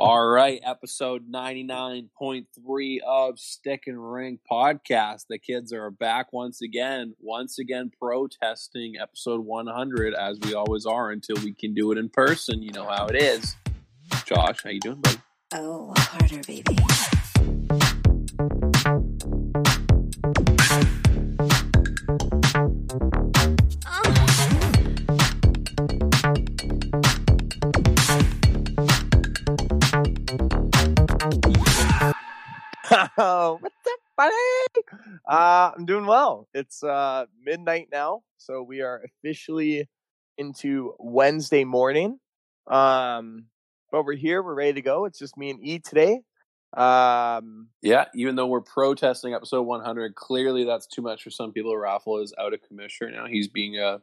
All right, episode 99.3 of Stick and Ring podcast. The kids are back once again, once again protesting episode 100 as we always are until we can do it in person. You know how it is. Josh, how you doing, buddy? Oh, harder, baby. Oh, what's up, buddy? Uh, I'm doing well. It's uh, midnight now, so we are officially into Wednesday morning. Um, but we're here. We're ready to go. It's just me and E today. Um, Yeah, even though we're protesting episode 100, clearly that's too much for some people. Raffle is out of commission right now. He's being a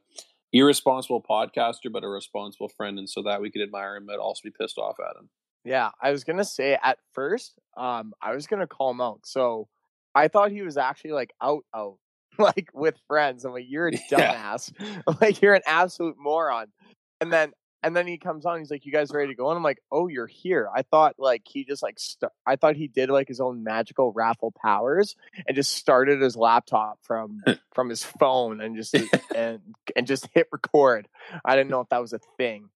irresponsible podcaster, but a responsible friend, and so that we could admire him, but also be pissed off at him. Yeah, I was gonna say at first, um, I was gonna call him out. So I thought he was actually like out, out, like with friends. I'm like, you're a dumbass. Yeah. like you're an absolute moron. And then and then he comes on. He's like, "You guys ready to go?" And I'm like, "Oh, you're here." I thought like he just like st- I thought he did like his own magical raffle powers and just started his laptop from from his phone and just and and just hit record. I didn't know if that was a thing.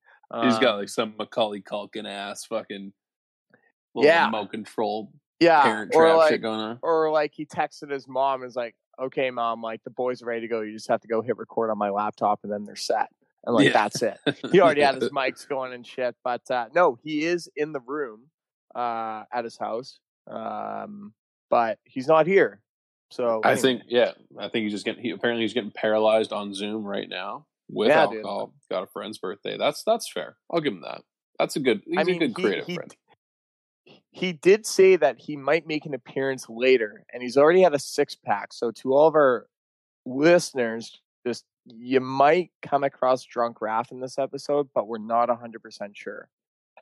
He's got Um, like some Macaulay Culkin ass fucking little Yeah. remote control yeah, parent or trap like shit going on. or like he texted his mom and was like, "Okay, mom, like the boys are ready to go. You just have to go hit record on my laptop, and then they're set." And like Yeah. that's it. He already had his mics going and shit. But uh, no, he is in the room uh, at his house, um, but he's not here. So I think, yeah, I think he's just getting. He apparently he's getting paralyzed on Zoom right now with Yeah, dude. alcohol. Got a friend's birthday. That's that's fair. I'll give him that. That's a good. He's I mean, a good he- creative he, friend. He did say that he might make an appearance later, and he's already had a six pack. So to all of our listeners, just you might come across drunk Raph in this episode, but we're not hundred percent sure.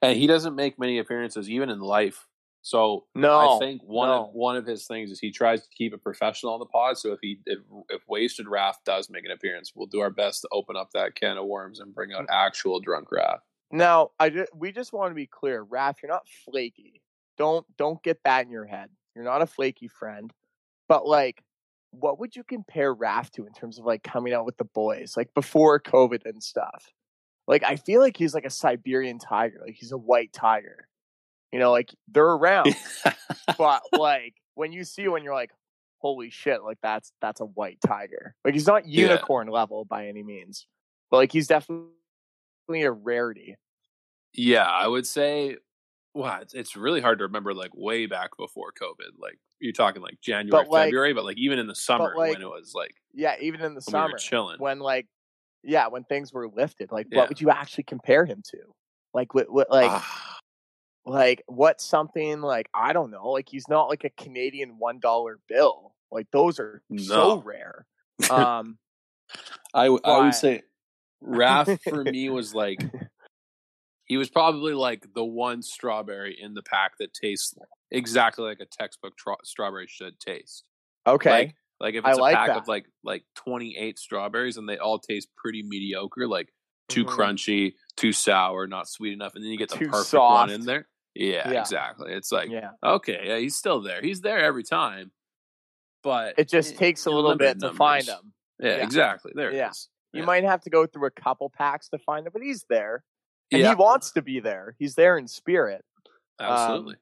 And he doesn't make many appearances even in life. So No, I think one no. of one of his things is he tries to keep it professional on the pod. So if he if, if Wasted Raph does make an appearance, we'll do our best to open up that can of worms and bring out mm. actual drunk Raph. Now, I ju- we just want to be clear, Raph, you're not flaky. Don't don't get that in your head. You're not a flaky friend. But like, what would you compare Raph to in terms of like coming out with the boys, like before COVID and stuff? Like, I feel like he's like a Siberian tiger. Like he's a white tiger. You know, like they're around, but like when you see one, you're like, holy shit! Like that's that's a white tiger. Like he's not Yeah. unicorn level by any means, but like he's definitely a rarity. Yeah, I would say. Wow, it's, it's really hard to remember like way back before COVID. Like you're talking like January, But, like- February, but like even in the summer like, when it was like Yeah, even in the we summer were chilling. when like yeah, when things were lifted, like Yeah. what would you actually compare him to? Like what, what like Ah, like what's something like I don't know, like he's not like a Canadian one dollar bill. Like those are so rare. Um I, w- I would say Raph for me was like he was probably like the one strawberry in the pack that tastes exactly like a textbook tro- strawberry should taste. okay. Like, like if it's a like pack that. of like like 28 strawberries and they all taste pretty mediocre, like too Mhm. crunchy, too sour, not sweet enough, and then you get the Too perfect soft. one in there. Yeah, Yeah. exactly. It's like yeah. okay, yeah, he's still there. He's there every time, but It just takes a little bit to find numbers. him. Yeah, Yeah. exactly. There Yeah. You might have to go through a couple packs to find him, but he's there. And he wants to be there. He's there in spirit. absolutely.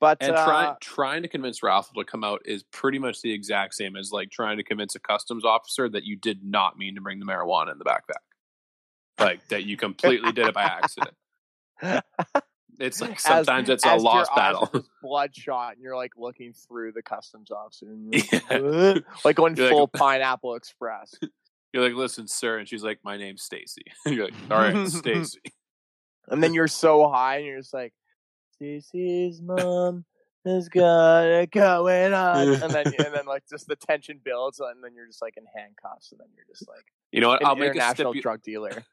But and uh, trying trying to convince Raffle to come out is pretty much the exact same as like trying to convince a customs officer that you did not mean to bring the marijuana in the backpack, like that you completely did it by accident. It's like As- sometimes it's a as lost battle. bloodshot, and you're like looking through the customs officer, and you're like, Yeah. Like going You're like- full Pineapple Express. You're like, listen, sir, and she's like, my name's Stacy. You're like, all right, Stacy. And then you're so high, and you're just like, Stacy's mom has got it going on, and then and then like just the tension builds, and then you're just like in handcuffs, and then you're just like You know what? I'll make a stipu- drug dealer.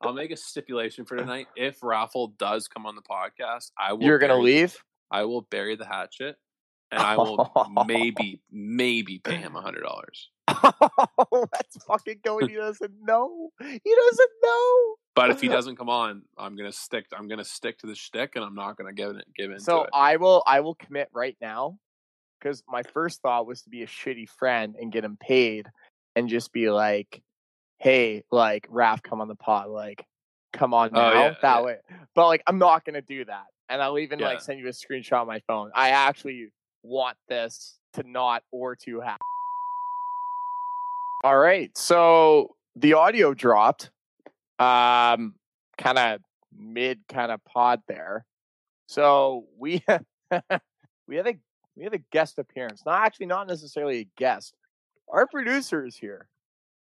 I'll make a stipulation for tonight. If Raffle does come on the podcast, I will. You're gonna bury- leave. I will bury the hatchet and I will maybe maybe pay him a hundred dollars. oh, let's fucking going. He doesn't know. He doesn't know. But if he doesn't come on, I'm gonna stick. I'm gonna stick to the shtick, and I'm not gonna give it give in. So to it. I will. I will commit right now because my first thought was to be a shitty friend and get him paid, and just be like, "Hey, like Raph, come on the pod. Like, come on Oh, now." yeah, that yeah. way. But like, I'm not gonna do that, and I'll even Yeah. like send you a screenshot on my phone. I actually want this to not or to happen. All right, so the audio dropped, um, kind of mid kind of pod there. So we we had a we had a guest appearance. Not actually, not necessarily a guest. Our producer is here,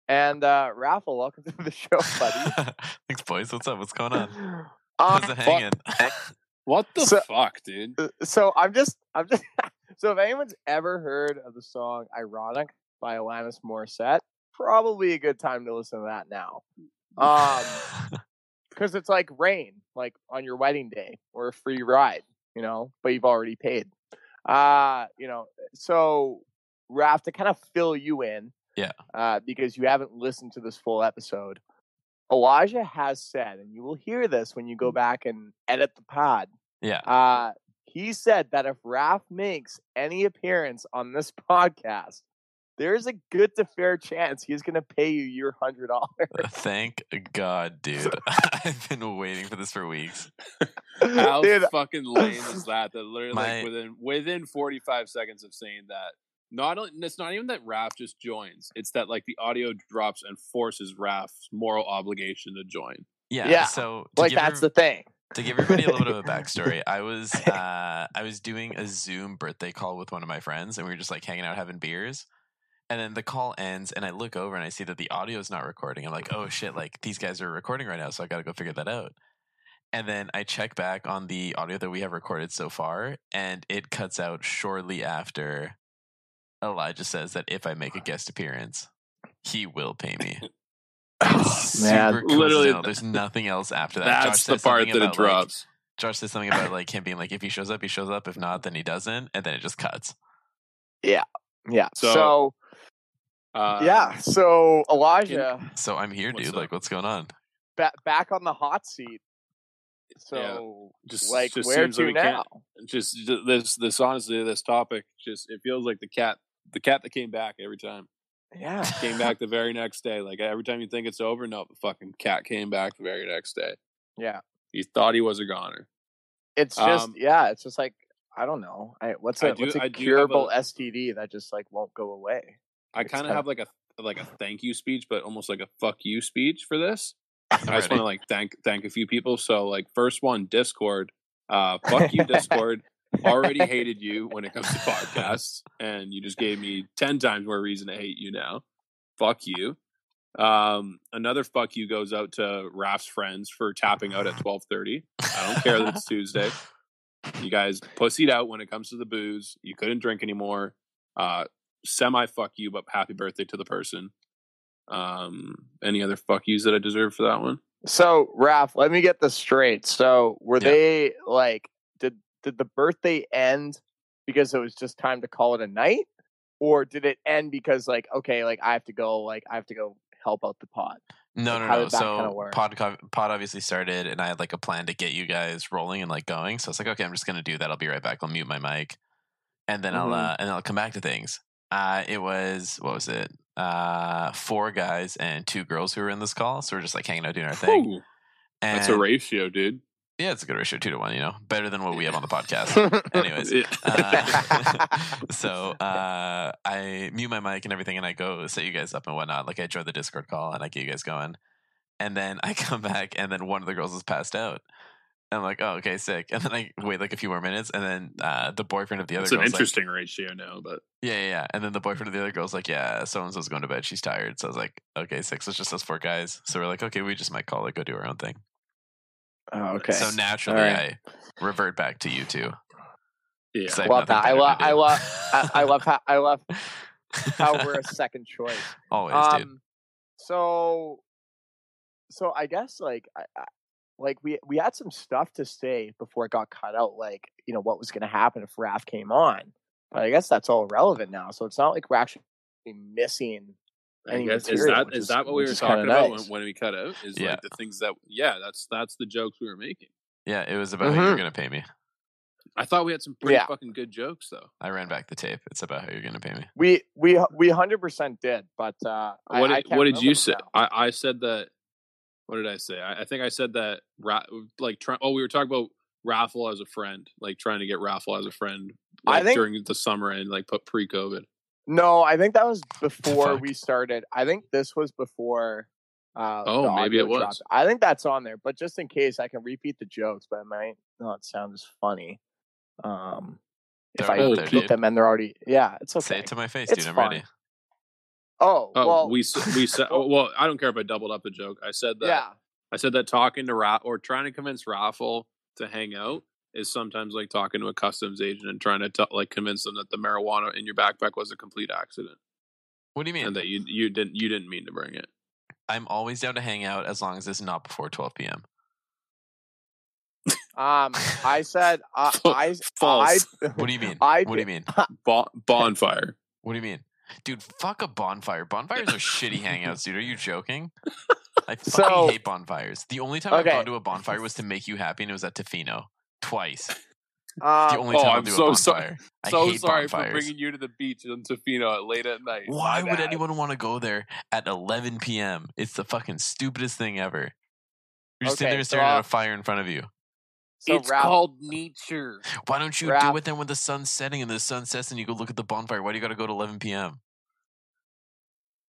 and uh, Raffle, welcome to the show, buddy. Thanks, boys. What's up? What's going on? Um, How's it hanging? what the so- fuck, dude? uh, so I'm just I'm just so if anyone's ever heard of the song "Ironic" by Alanis Morissette, probably a good time to listen to that now. Um, because it's like rain, like on your wedding day or a free ride, you know, but you've already paid. Uh, you know, so Raph, to kind of fill you in, Yeah. uh, because you haven't listened to this full episode, Elijah has said, and you will hear this when you go back and edit the pod. yeah. Uh, he said that if Raph makes any appearance on this podcast, there's a good to fair chance he's going to pay you your hundred dollars. Thank God, dude. I've been waiting for this for weeks. How Dude, fucking lame is that? That literally My- like within within 45 seconds of saying that, not only it's not even that Raph just joins. It's that like the audio drops and forces Raph's moral obligation to join. Yeah. Yeah, So to like that's every- the thing. to give everybody a little bit of a backstory, I was uh, I was doing a Zoom birthday call with one of my friends, and we were just like hanging out having beers. And then the call ends, and I look over and I see that the audio is not recording. I'm like, oh shit! Like these guys are recording right now, so I got to go figure that out. And then I check back on the audio that we have recorded so far, and it cuts out shortly after Elijah says that if I make a guest appearance, he will pay me. It's Man. super Literally, coincidental. There's nothing else after that. Josh That's the says part something that it about, like, drops. Josh says something about like him being like, if he shows up, he shows up. If not, then he doesn't, and then it just cuts. Yeah. So, So, uh, yeah. So Elijah So I'm here, dude. up? Like, what's going on? ba- back on the hot seat. So just like just where seems like to we now? can't just ju- this this honestly this topic just it feels like the cat the cat that came back every time Yeah. came back the very next day like every time you think it's over no the fucking cat came back the very next day Yeah. he thought he was a goner It's just Um, yeah. It's just like I don't know. I, what's I a do- what's a I curable a- STD that just like won't go away? I kind of have like a like a thank you speech but almost like a fuck you speech for this I just want to like thank thank a few people. So like first one, Discord. Uh, fuck you, Discord. Already hated you when it comes to podcasts, and you just gave me ten times more reason to hate you now. Fuck you. Um, another fuck you goes out to Raph's friends for tapping out at twelve thirty. I don't care that it's Tuesday. You guys pussied out when it comes to the booze. You couldn't drink anymore. Uh, semi fuck you, but happy birthday to the person. Um, any other fuck yous that I deserve for that one? So, Raph, let me get this straight. So, were Yeah. they like did the birthday end because it was just time to call it a night, or did it end because like okay, like I have to go, like I have to go help out the pod? No, Like, no, no. did that kinda So pod pod obviously started, and I had like a plan to get you guys rolling and like going. So it's like, okay, I'm just gonna do that. I'll be right back. I'll mute my mic, and then I'll Mhm. uh, and I'll come back to things. Uh, it was what was it? Uh, four guys and two girls who were in this call. So we're just like hanging out doing our thing. And that's a ratio, dude. Yeah, it's a good ratio, two to one. You know, better than what we have on the podcast. Anyways, uh, so uh, I mute my mic and everything, and I go set you guys up and whatnot. Like I join the Discord call and I get you guys going, and then I come back, and then one of the girls is passed out. And I'm like, oh, okay, sick. And then I wait like a few more minutes, and then uh, the boyfriend of the other It's an girl's like, interesting ratio now, but yeah, yeah, yeah. And then the boyfriend of the other girl's like, yeah, so and so's going to bed. She's tired. So I was like, okay, sick. So it's just us four guys. So we're like, okay, we just might call it, go do our own thing. Oh, okay. So naturally, Alright. I revert back to you two. Yeah, I love that. I love. I love. I, I love how. I love how we're a second choice. Always, dude. Um, so, so I guess like, I, I, like we we had some stuff to say before it got cut out. Like, you know, what was going to happen if Raph came on. But I guess that's all relevant now. So it's not like we're actually missing I guess, is material, that which is is- that what we were talking about nice. when, when we cut out? Is Yeah. like the things that yeah, that's that's the jokes we were making. Yeah, it was about how you were Mhm. gonna pay me. I thought we had some pretty Yeah. fucking good jokes though. I ran back the tape. It's about how you're gonna pay me. We we we hundred percent did, but uh, What I did, can't what did you say? I, I said that. What did I say? I, I think I said that. Ra- like, try, oh, we were talking about Raffle as a friend, like trying to get Raffle as a friend, I think- during the summer and like put pre-COVID. No, I think that was before we started. I think this was before. Uh, Oh, maybe it audio was. dropped. I think that's on there, but just in case, I can repeat the jokes, but it might not sound as funny. Um, if They're I out there, repeat dude. them and they're already, yeah, it's okay. Say it to my face, It's dude. I'm fine. ready. Oh, Oh, well, we we said. oh, well, I don't care if I doubled up the joke. I said that. yeah, I said that talking to Ra- or trying to convince Raffle to hang out is sometimes like talking to a customs agent and trying to t- like convince them that the marijuana in your backpack was a complete accident What do you mean? and that you you didn't you didn't mean to bring it. I'm always down to hang out as long as it's not before 12 p.m. Um, I said, uh, I, False. I, What do you mean? I what do you mean? Bon- bonfire. What do you mean? Dude, fuck a bonfire. Bonfires are shitty hangouts, dude. Are you joking? I fucking So- hate bonfires. The only time I've gone to a bonfire was to make you happy, and it was at Tofino. Twice. The um, only oh, time I'll I'm so sorry. bonfire. I so sorry bonfires. for bringing you to the beach in Tofino at late at night. Why My would anyone want to go there at 11 p.m.? It's the fucking stupidest thing ever. You're just sitting Okay, there so staring at a fire in front of you. so it's Ralph- called nature. Why don't you Raph- do it then when the sun's setting and the sun sets and you go look at the bonfire? Why do you got to go to 11 p.m.?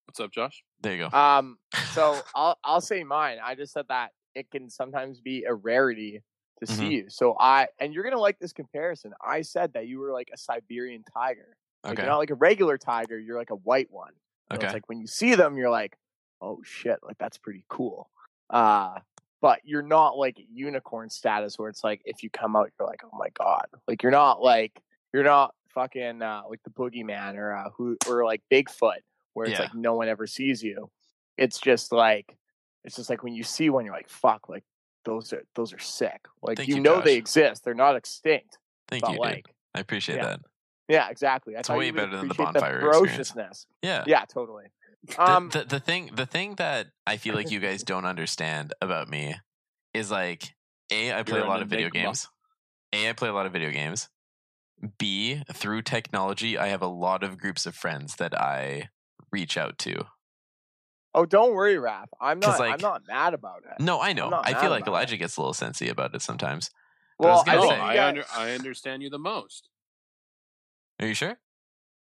What's up, Josh? There you go. Um, so I'll I'll say mine. I just said that it can sometimes be a rarity to Mhm. see you. So I and you're gonna like this comparison. I said that you were like a Siberian tiger. Like okay. you're not like a regular tiger. You're like a white one. So okay. It's like when you see them, you're like, oh shit, like that's pretty cool. Uh, but you're not like unicorn status where it's like if you come out, you're like, oh my god. Like you're not like you're not fucking uh, like the boogeyman or uh, who or like Bigfoot where it's Yeah. like no one ever sees you. It's just like it's just like when you see one, you're like, fuck, like those are those are sick. Like Thank you, you, know they exist. They're not extinct. Thank but you, dude. I appreciate yeah. that. yeah, exactly. It's way better than the bonfire ferociousness. Yeah. Yeah, totally. The- Um, the, the thing the thing that I feel like you guys don't understand about me is like A, I play a lot of video games. A, I play a lot of video games. B, through technology, I have a lot of groups of friends that I reach out to. Oh, don't worry, Raph. I'm 'Cause, not. I'm not mad about it. No, I know. I feel like about Elijah gets a little sensy about it sometimes. I Well, was gonna I say- I, under, I understand you the most. Are you sure?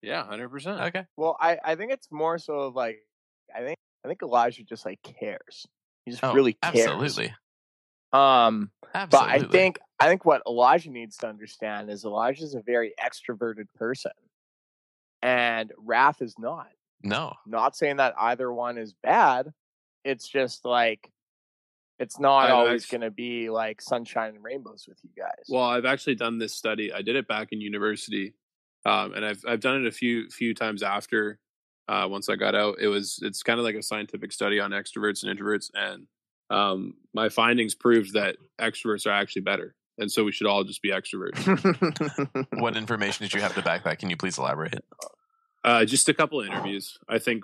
Yeah, hundred percent. Okay. well, I, I think it's more so of like I think I think Elijah just like cares. He just Oh, really cares. absolutely. Um, but I think I think what Elijah needs to understand is Elijah's a very extroverted person, and Raph is not. No. Not saying that either one is bad. It's just like it's not I've always going to be like sunshine and rainbows with you guys. Well, I've actually done this study. I did it back in university, um, and I've I've done it a few few times after. Uh, once I got out, it was it's kind of like a scientific study on extroverts and introverts, and um, my findings proved that extroverts are actually better, and so we should all just be extroverts. What information did you have to back that? Can you please elaborate? Uh, just a couple of interviews. I think.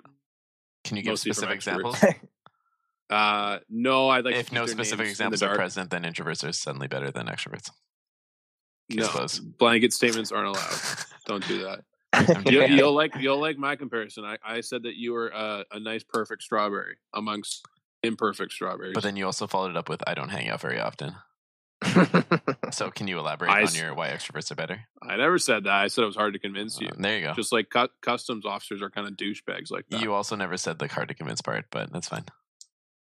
Can you give Mostly from specific examples? Uh, no, I'd like if keep no specific names in the examples are present, then introverts are suddenly better than extroverts. No, close. blanket statements aren't allowed. Don't do that. you, you'll like you'll like my comparison. I, I said that you were uh, a nice perfect strawberry amongst imperfect strawberries. But then you also followed it up with "I don't hang out very often." So can you elaborate I on s- your why extroverts are better? I never said that. I said it was hard to convince you. Uh, there you go. Just like cu- customs officers are kind of douchebags like that. You also never said the hard to convince part, but that's fine.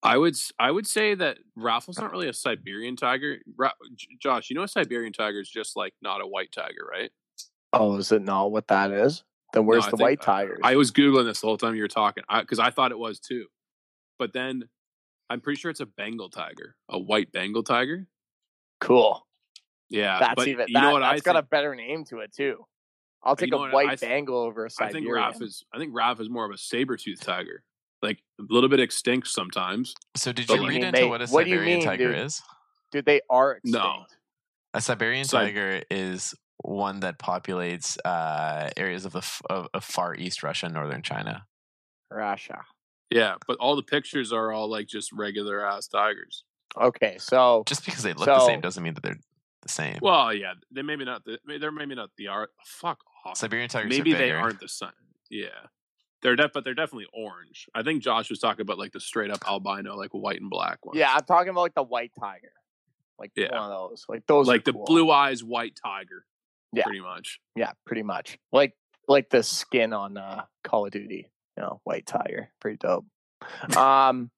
I would s- I would say that Raffle's not really a Siberian tiger. Ra- J- Josh, you know a Siberian tiger is just like not a white tiger, right? oh, is it not what that is? Then where's I the white tiger? I was googling this the whole time you were talking because I, thought it was too, but then I'm pretty sure it's a Bengal tiger, a white Bengal tiger. Cool. Yeah, That's but even you that, know what I that's got a better name to it too. I'll take know a white I th- Bengal over a I think Siberian. Is I think Raph is more of a saber tooth tiger, like a little bit extinct sometimes. So did you read mean into they- what a what Siberian mean, tiger dude? is? Dude, they are extinct. No. A Siberian So tiger is one that populates uh, areas of the f- of, of far east Russia and northern China. Russia. Yeah, but all the pictures are all like just regular ass tigers. Okay, so Just because they look the same doesn't mean that they're the same. Well, yeah, they maybe not the they're maybe not the art. Fuck off. Siberian tigers maybe are they aren't the same. Yeah, they're def- but they're definitely orange. I think Josh was talking about like the straight up albino, like white and black ones. yeah, I'm talking about like the white tiger, like Yeah. one of those. Like those, like the cool. blue eyes white tiger. Yeah. pretty much. Yeah, pretty much. Like like the skin on uh, Call of Duty. You know, white tiger, pretty dope. Um,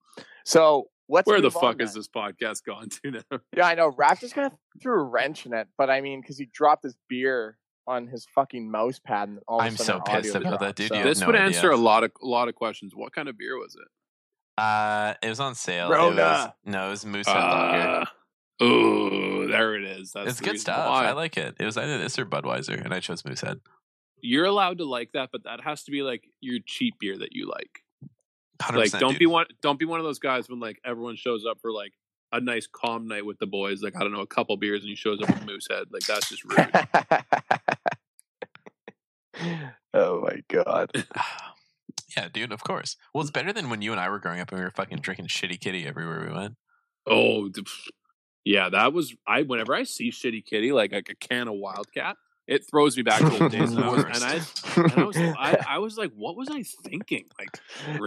so let's Where the move on fuck is this podcast gone to now? Yeah, I know. Raph just kind of threw a wrench in it, but I mean, because he dropped his beer on his fucking mouse pad, and all of a I'm sudden so pissed audio about that, dude. so- this no would idea. answer a lot of a lot of questions. What kind of beer was it? Uh, it was on sale. It was, no, it was Moosehead Lager. Uh, oh, there it is. That's It's good stuff. why. I like it. It was either this or Budweiser, and I chose Moosehead. You're allowed to like that, but that has to be like your cheap beer that you like. 100%, like don't dude. be one don't be one of those guys when like everyone shows up for like a nice calm night with the boys like i don't know a couple beers and he shows up with Moosehead. like that's just rude oh my god. yeah, dude. Of course. Well, it's better than when you and I were growing up and we were fucking drinking shitty kitty everywhere we went. oh yeah that was i whenever i see shitty kitty like, like a can of wildcat it throws me back to the days when I and i and I was, I, I was like, what was I thinking? Like,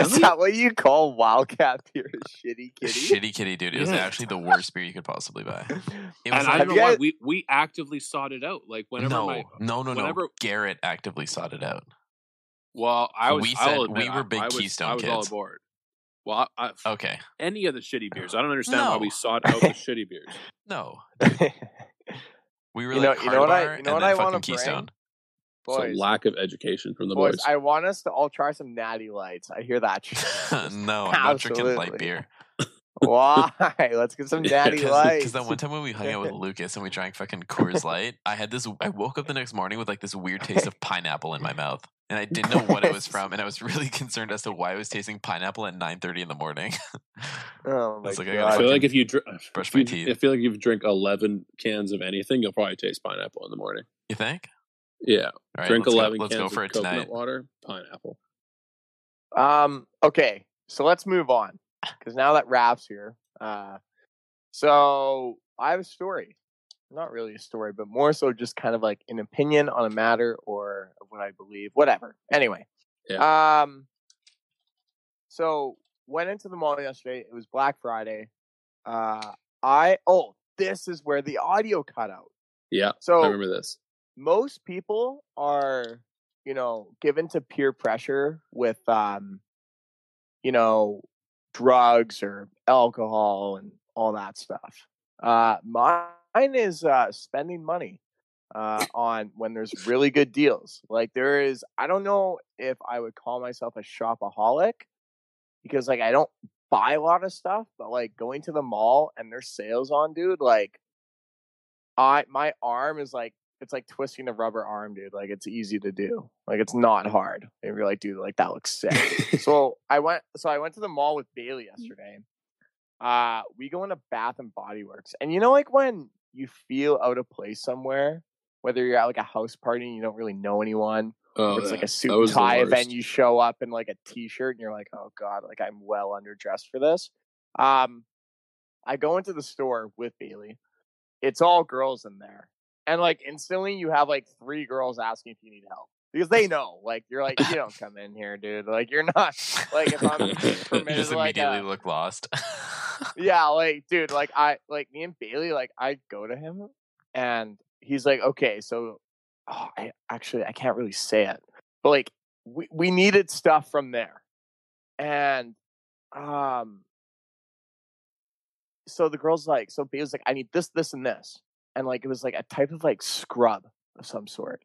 Is that what you call Wildcat beer? Shitty kitty. Shitty kitty, dude. It was Yeah. actually the worst beer you could possibly buy. It was And I don't know why we we actively sought it out. Like whenever no, my no, no, no. whenever- Garrett actively sought it out. well, I was. We said admit, we were I- big I was, Keystone I was all kids. aboard. Well, I, I, Okay, any of the shitty beers. I don't understand why we sought out the shitty beers. no, we were You know- like you know what I- Bar you know what I wanna fucking Keystone. It's a lack of education from the boys, boys. I want us to all try some natty lights. I hear that. no, I'm not drinking light beer. Why? Let's get some natty light. Because that one time when we hung out with Lucas and we drank fucking Coors Light, I had this. I woke up the next morning with like this weird taste of pineapple in my mouth, and I didn't know what it was from, and I was really concerned as to why I was tasting pineapple at 9:30 in the morning. Oh my It's like I god! gotta I feel like if you dr- brush if my you- teeth. I feel like if you drink eleven cans of anything, you'll probably taste pineapple in the morning. you think? Yeah, All right, drink let's eleven Go, let's cans go for of it coconut tonight. water, pineapple. Um. Okay. So let's move on because now that Raph's here, uh, so I have a story. Not really a story, but more so just kind of like an opinion on a matter or of what I believe, whatever. Anyway. Um. So went into the mall yesterday. It was Black Friday. Uh, I oh, this is where the audio cut out. Yeah, So I remember this. most people are you know given to peer pressure with um you know drugs or alcohol and all that stuff. Uh mine is uh spending money uh on when there's really good deals. Like there is i don't know if i would call myself a shopaholic because like i don't buy a lot of stuff but like going to the mall and there's sales on dude like i my arm is like it's like twisting a rubber arm, dude. Like it's easy to do. Like it's not hard. And you're like, dude, like that looks sick. so I went so I went to the mall with Bailey yesterday. Uh we go into Bath and Body Works. And you know like when you feel out of place somewhere, whether you're at like a house party and you don't really know anyone, Oh, it's like a suit and tie event, you show up in like a t-shirt and you're like, oh god, like I'm well underdressed for this. Um, I go into the store with Bailey. It's all girls in there, and like instantly you have like three girls asking if you need help because they know, like you're like you don't come in here, dude. Like you're not like if I'm you permitted just like immediately uh, look lost. yeah, like dude, like I like me and Bailey, like I go to him and he's like, okay, so oh, I actually I can't really say it, but like we we needed stuff from there, and um, so the girl's like, so Bailey's like, I need this, this, and this, and like it was like a type of like scrub of some sort,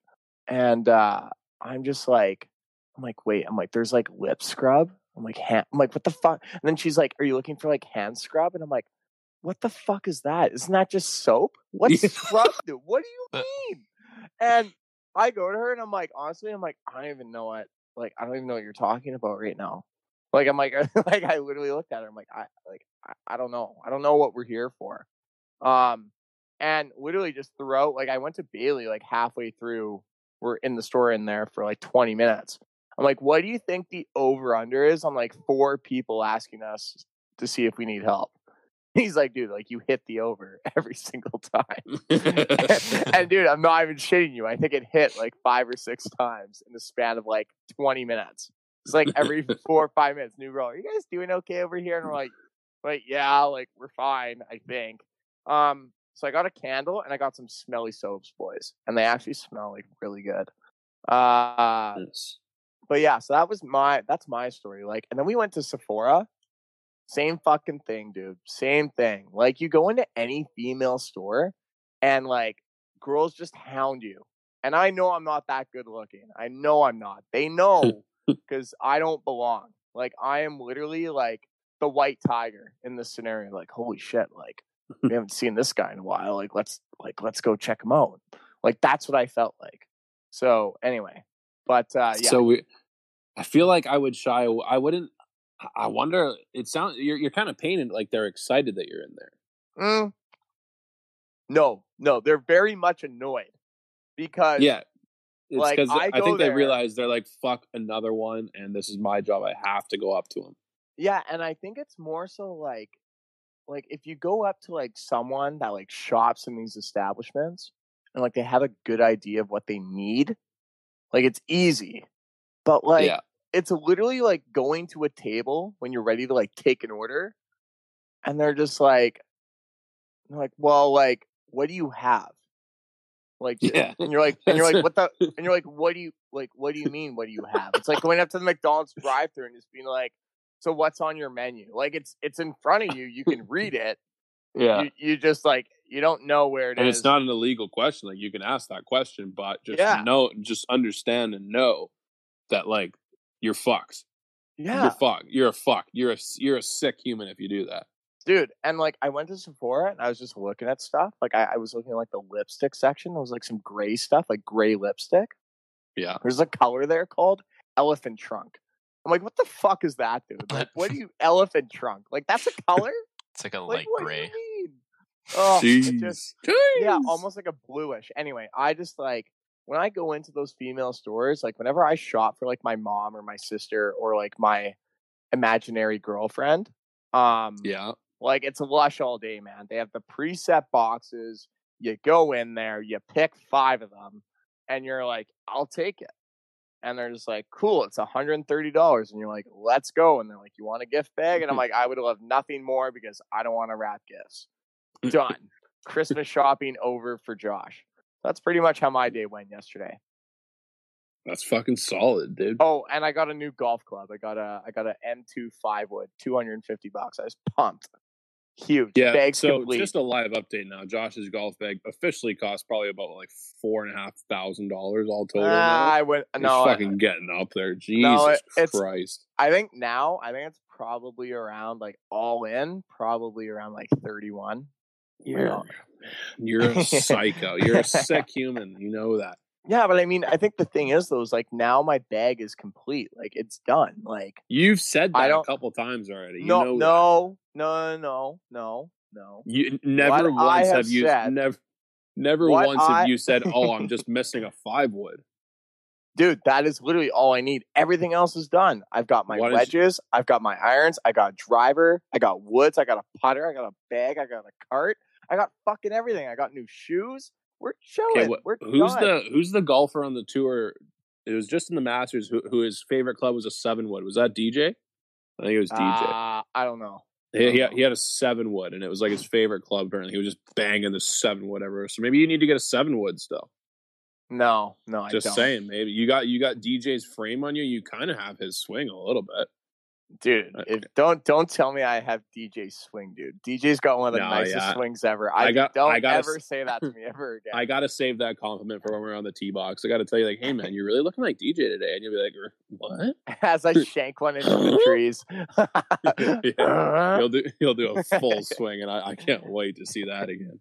and uh I'm just like, I'm like, wait, I'm like, there's like lip scrub. I'm like, hand, I'm like, what the fuck? And then she's like, are you looking for like hand scrub? And I'm like, what the fuck is that? Isn't that just soap? What's scrub do? What do you Uh, mean? And I go to her and I'm like, honestly, I'm like, I don't even know what, like, I don't even know what you're talking about right now. Like, I'm like, like, I literally looked at her. I'm like, I, like, I, I don't know. I don't know what we're here for. Um, And literally just throughout, like I went to Bailey like halfway through. We're in the store in there for like 20 minutes. I'm like, what do you think the over under is on like four people asking us to see if we need help? He's like, dude, like you hit the over every single time. and dude, I'm not even shitting you. I think it hit like five or six times in the span of like 20 minutes. It's like every four or five minutes, new girl, are you guys doing okay over here? And we're like, like, yeah, like we're fine, I think. Um, so I got a candle and I got some smelly soaps, boys, and they actually smell like really good. Uh, but yeah, so that was my that's my story. Like, and then we went to Sephora. Same fucking thing, dude. Same thing. Like, you go into any female store, and like girls just hound you. And I know I'm not that good looking. I know I'm not. They know because I don't belong. Like, I am literally like the white tiger in this scenario. Like, holy shit! Like, we haven't seen this guy in a while. Like, let's like let's go check him out. Like, that's what I felt like. So anyway, but uh, yeah. So we, I feel like I would shy. I wouldn't. I- wonder. It sounds you're you're kind of painted like they're excited that you're in there. Mm. No, no, they're very much annoyed because Yeah, it's like, because I I, think they there- realize they're like fuck another one, and this is my job. I have to go up to him. yeah, and I think it's more so like like if you go up to like someone that like shops in these establishments and like they have a good idea of what they need, like it's easy. But like yeah, it's literally like going to a table when you're ready to like take an order and they're just like they're like, well, like, what do you have? Like, Yeah. and you're like, and you're like, what the, and you're like, what do you, like, what do you mean? What do you have? It's like going up to the McDonald's drive-through and just being like, so what's on your menu? Like, it's, it's in front of you. You can read it. yeah. You, you just like, you don't know where it is. and it's not an illegal question. Like you can ask that question, but just Yeah. know, just understand and know that like you're fucked. yeah. You're fucked. You're a fuck. You're a you're a sick human if you do that. dude and like i went to sephora and i was just looking at stuff like I, I was looking at like the lipstick section there was like some gray stuff like gray lipstick Yeah. there's a color there called elephant trunk i'm like what the fuck is that dude like what do you elephant trunk like that's a color It's like a like light what gray. do you mean oh it just yeah almost like a bluish anyway i just like when i go into those female stores like whenever i shop for like my mom or my sister or like my imaginary girlfriend um Yeah. like it's a lush all day, man. They have the preset boxes. You go in there, you pick five of them, and you're like, I'll take it. And they're just like, cool, it's $130. And you're like, let's go. And they're like, you want a gift bag? And I'm mm-hmm. like, I would love nothing more because I don't want to wrap gifts. Mm. Done. Christmas shopping over for Josh. That's pretty much how my day went yesterday. That's fucking solid, dude. Oh, and I got a new golf club. I got a I got a M2 five wood, 250 bucks. I was pumped. Huge. Yeah, Bags so complete. just a live update now. Josh's golf bag officially costs probably about like four and a half thousand dollars all total. Ah, now. I went It's no. I- fucking getting up there. Jesus No, it- it's- Christ. I think now I think it's probably around like all in, probably around like 31. You're, you're a psycho. You're a sick human. You know that. Yeah, but I mean, I think the thing is though, is like now my bag is complete. Like it's done. Like You've said that a couple times already. You no, know no, no, no, no, no. You never What once have have you said- never never What once I- have you said, "Oh, I'm just missing a five wood." Dude, that is literally all I need. Everything else is done. I've got my What is- wedges, I've got my irons, I got driver, I got woods, I got a putter, I got a bag, I got a cart, I got fucking everything. I got new shoes. We're chilling. Okay, what, We're who's done. the who's the golfer on the tour? It was just in the Masters. Who, who his favorite club was a seven wood? Was that DJ? I think it was DJ. Uh, I don't know. He, he, had, he had a seven wood, and it was like his favorite club. Apparently, he was just banging the seven wood ever. So maybe you need to get a seven wood still. No, no, I Just saying, maybe you got you got DJ's frame on you. You kind of have his swing a little bit. Dude. Uh, If don't don't tell me I have DJ swing, dude. DJ's got one of the No, nicest yeah. swings ever. I, I got- don't I gotta ever say that to me ever again. I gotta save that compliment for when we're on the tee box. I gotta tell you, like, hey man, you're really looking like DJ today, and you'll be like, "Er, what? As I shank one into the trees. Yeah. He'll do he'll do a full swing, and I, I can't wait to see that again.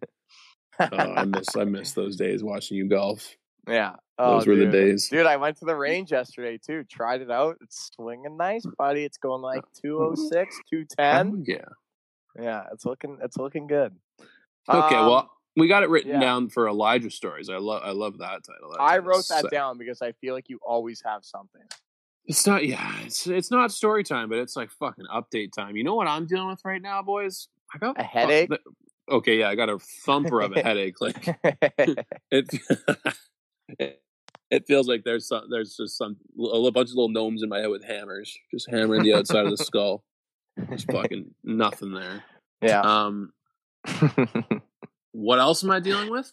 Oh, I miss I miss those days watching you golf. Yeah. Those Oh, were the days. Dude, I went to the range yesterday too. Tried it out. It's swinging nice, buddy. It's going like 206, 210. Oh, yeah. Yeah, it's looking it's looking good. Okay, Um, well, We got it written Yeah. down for Elijah stories. I love I love that title. That I wrote that sick. down because I feel like you always have something. It's not yeah, it's it's not story time, but it's like fucking update time. You know what I'm dealing with right now, boys? I got A headache? Okay, yeah, I got a thumper of a headache. Like it, it, it feels like there's some, there's just some a bunch of little gnomes in my head with hammers, just hammering the outside of the skull. There's fucking nothing there. yeah. Um, what else am I dealing with?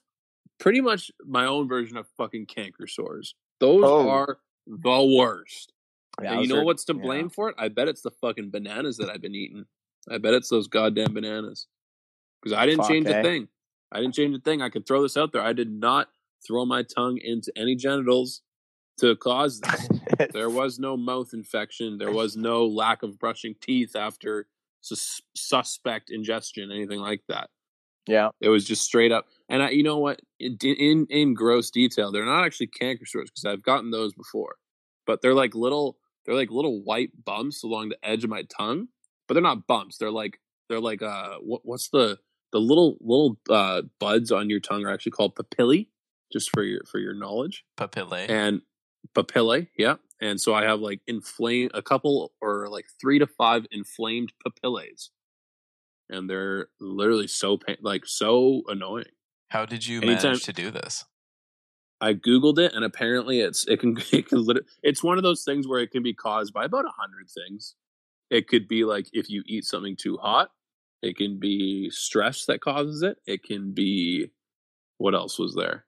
Pretty much my own version of fucking canker sores. Those Oh. are the worst. Yeah, and you know are- what's to yeah. blame for it? I bet it's the fucking bananas that I've been eating. I bet it's those goddamn bananas. Because I didn't Fuck, change eh? a thing. I didn't change a thing. I could throw this out there. I did not throw my tongue into any genitals to cause this. there was no mouth infection. There was no lack of brushing teeth after sus- suspect ingestion, anything like that. yeah. It was just straight up. And I, you know what? In in, in gross detail, they're not actually canker sores because I've gotten those before, but they're like little they're like little white bumps along the edge of my tongue. But they're not bumps. They're like they're like uh what, what's the the little little uh buds on your tongue are actually called papillae. Just for your for your knowledge. Papillae. and papillae yeah. And so i have like inflame a couple or like three to five inflamed papillae and they're literally so pain, like so annoying. How did you anytime- manage to do this? i googled it and apparently it's it can it can it's one of those things where it can be caused by about a hundred things. It could be like if you eat something too hot it can be stress that causes it. It can be what else was there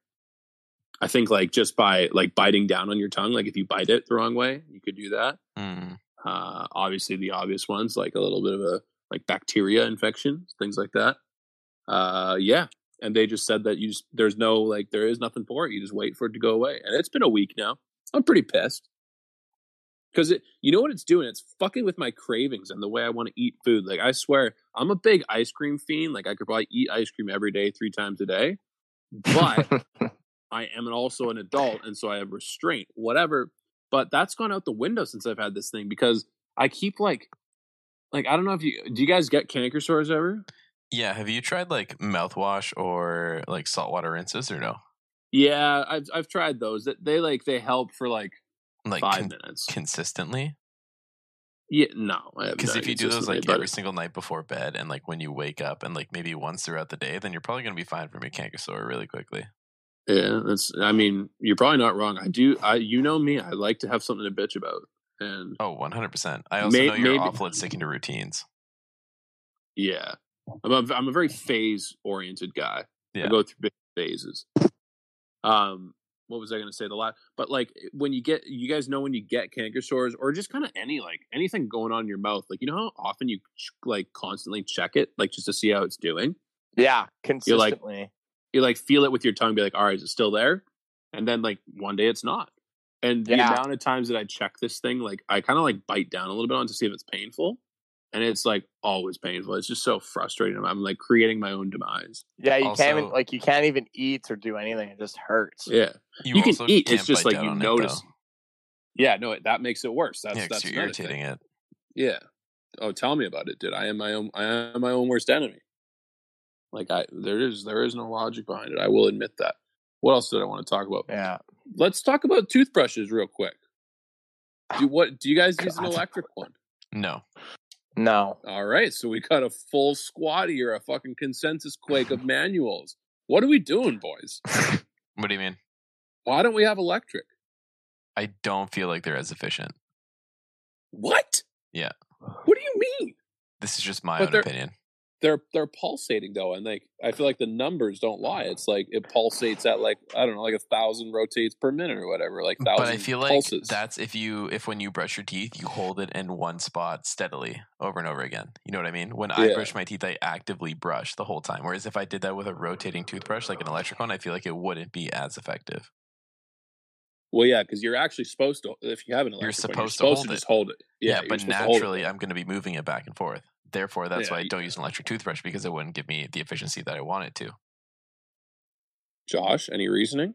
i think like just by like biting down on your tongue like if you bite it the wrong way you could do that. Mm. uh obviously the obvious ones like a little bit of a like bacteria infection things like that. Uh yeah and they just said that you just there's no like there is nothing for it. You just wait for it to go away and it's been a week now. I'm pretty pissed. Because it you know what it's doing? It's fucking with my cravings and the way i want to eat food. Like i swear i'm a big ice cream fiend. Like i could probably eat ice cream every day three times a day but I am also an adult, and so I have restraint, whatever. But that's gone out the window since I've had this thing because I keep like, like I don't know if you do. You guys get canker sores ever? Yeah. Have you tried like mouthwash or like saltwater rinses or no? Yeah, I've I've tried those. That they like they help for like Like five con- minutes. consistently? Yeah, no, Because if you do those like every single night before bed and like when you wake up and like maybe once throughout the day, then you're probably going to be fine from your canker sore really quickly. Yeah, that's. I mean, you're probably not wrong. I do. I you know me. I like to have something to bitch about, and Oh, 100%. I also May- know you're maybe- awful at sticking to routines. yeah, I'm a, I'm a very phase oriented guy. Yeah. I go through big phases. Um, what was I going to say? The last, but like when you get, you guys know when you get canker sores or just kind of any like anything going on in your mouth, like you know how often you ch- like constantly check it, like just to see how it's doing. yeah. You're like- Consistently. You like feel it with your tongue, be like, all right, is it still there? And then like one day it's not. And the Yeah. amount of times that I check this thing, like I kind of like bite down a little bit on to see if it's painful. And it's like always painful. It's just so frustrating. I'm like creating my own demise. yeah, you can't even like you can't even eat or do anything. It just hurts. Yeah. You, You can eat, it's just like you on it, notice- Yeah, no, that makes it worse. That's yeah, 'cause that's you're another thing. irritating it. Yeah. Oh, tell me about it, dude. I am my own. I am my own worst enemy. Like I, there is there is no logic behind it. I will admit that. What else did I want to talk about? Yeah. Let's talk about toothbrushes real quick. Do what? Do you guys use an electric one? No. No. All right, so we got a full squad here, a fucking consensus quake of manuals. What are we doing, boys? What do you mean? Why don't we have electric? I don't feel like they're as efficient. What? Yeah. What do you mean? This is just my But own opinion. They're they're pulsating though, and like I feel like the numbers don't lie. It's like it pulsates at like I don't know, like a thousand rotates per minute or whatever, like thousand. But I feel like pulses. that's if you if when you brush your teeth, you hold it in one spot steadily over and over again. You know what I mean? When I Yeah. brush my teeth, I actively brush the whole time. Whereas if I did that with a rotating toothbrush, like an electric one, I feel like it wouldn't be as effective. Well, yeah, because you're actually supposed to. If you have an electric, one, supposed to you're supposed hold to it. just hold it. Yeah, Yeah, but supposed to hold it. naturally, I'm going to be moving it back and forth. Therefore, that's Yeah, why I don't use an electric toothbrush because it wouldn't give me the efficiency that I want it to. Josh, any reasoning?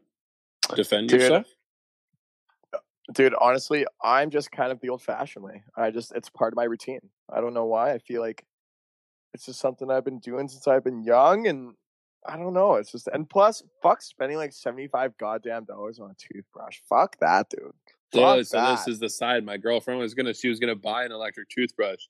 Uh, Defend Dude, yourself. Uh, dude, honestly, I'm just kind of the old fashioned way. I just it's part of my routine. I don't know why. I feel like it's just something I've been doing since I've been young and I don't know. It's just and plus, fuck spending like seventy five goddamn dollars on a toothbrush. Fuck that, dude. So, Fuck so this is the side. My girlfriend was gonna. She was gonna buy an electric toothbrush,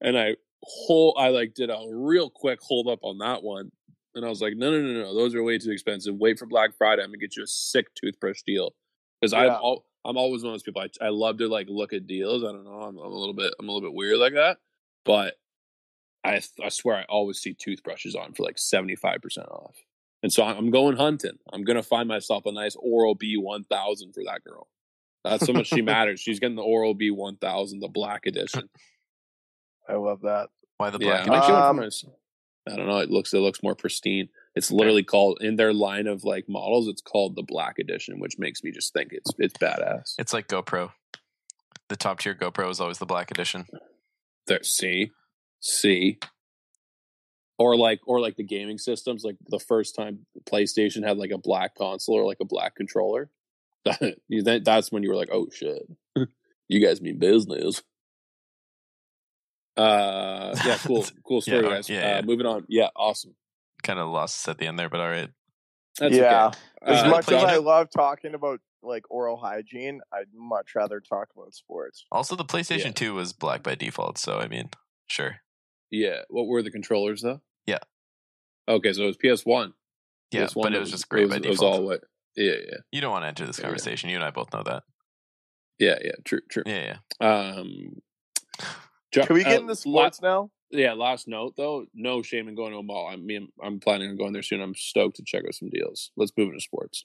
and I whole. I like did a real quick hold up on that one, and I was like, no, no, no, no. Those are way too expensive. Wait for Black Friday. I'm gonna get you a sick toothbrush deal because I'm all. I'm always one of those people. I, I love to like look at deals. I don't know. I'm, I'm a little bit. I'm a little bit weird like that, but I I swear I always see toothbrushes on for like seventy five percent off. And so I'm going hunting. I'm gonna find myself a nice Oral B one thousand for that girl. That's how much she matters. She's getting the Oral B one thousand, the black edition. I love that. Why the black? I'm actually Um, going for my- I don't know. It looks it looks more pristine. It's literally called in their line of like models. It's called the black edition, which makes me just think it's it's badass. It's like GoPro. The top tier GoPro is always the black edition. There, see, see, or like or like the gaming systems. Like the first time PlayStation had like a black console or like a black controller. That, that's when you were like, oh shit, you guys mean business. Uh, yeah, cool, cool story, Yeah, guys. yeah, uh, yeah. Moving on. Yeah, awesome. Kind of lost us at the end there, but all right. That's yeah. okay. As Uh, much as I love talking about like oral hygiene, I'd much rather talk about sports. Also, the PlayStation Yeah. 2 was black by default, so I mean, sure. Yeah. What were the controllers though? Yeah. Okay, so it was PS One. Yeah, PS1 but it that was just great by it was all what? Yeah, yeah, You don't want to enter this Yeah. conversation. You and I both know that. yeah, yeah. True, true. Yeah, yeah. Um, Jo- Can we get uh, into la- sports now? yeah. Last note though, no shame in going to a mall. I mean, I'm planning on going there soon. I'm stoked to check out some deals. Let's move into sports.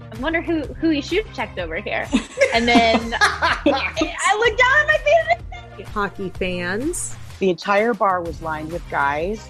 I wonder who who he shoot checked over here. And then I looked down at my feet. Hockey fans, The entire bar was lined with guys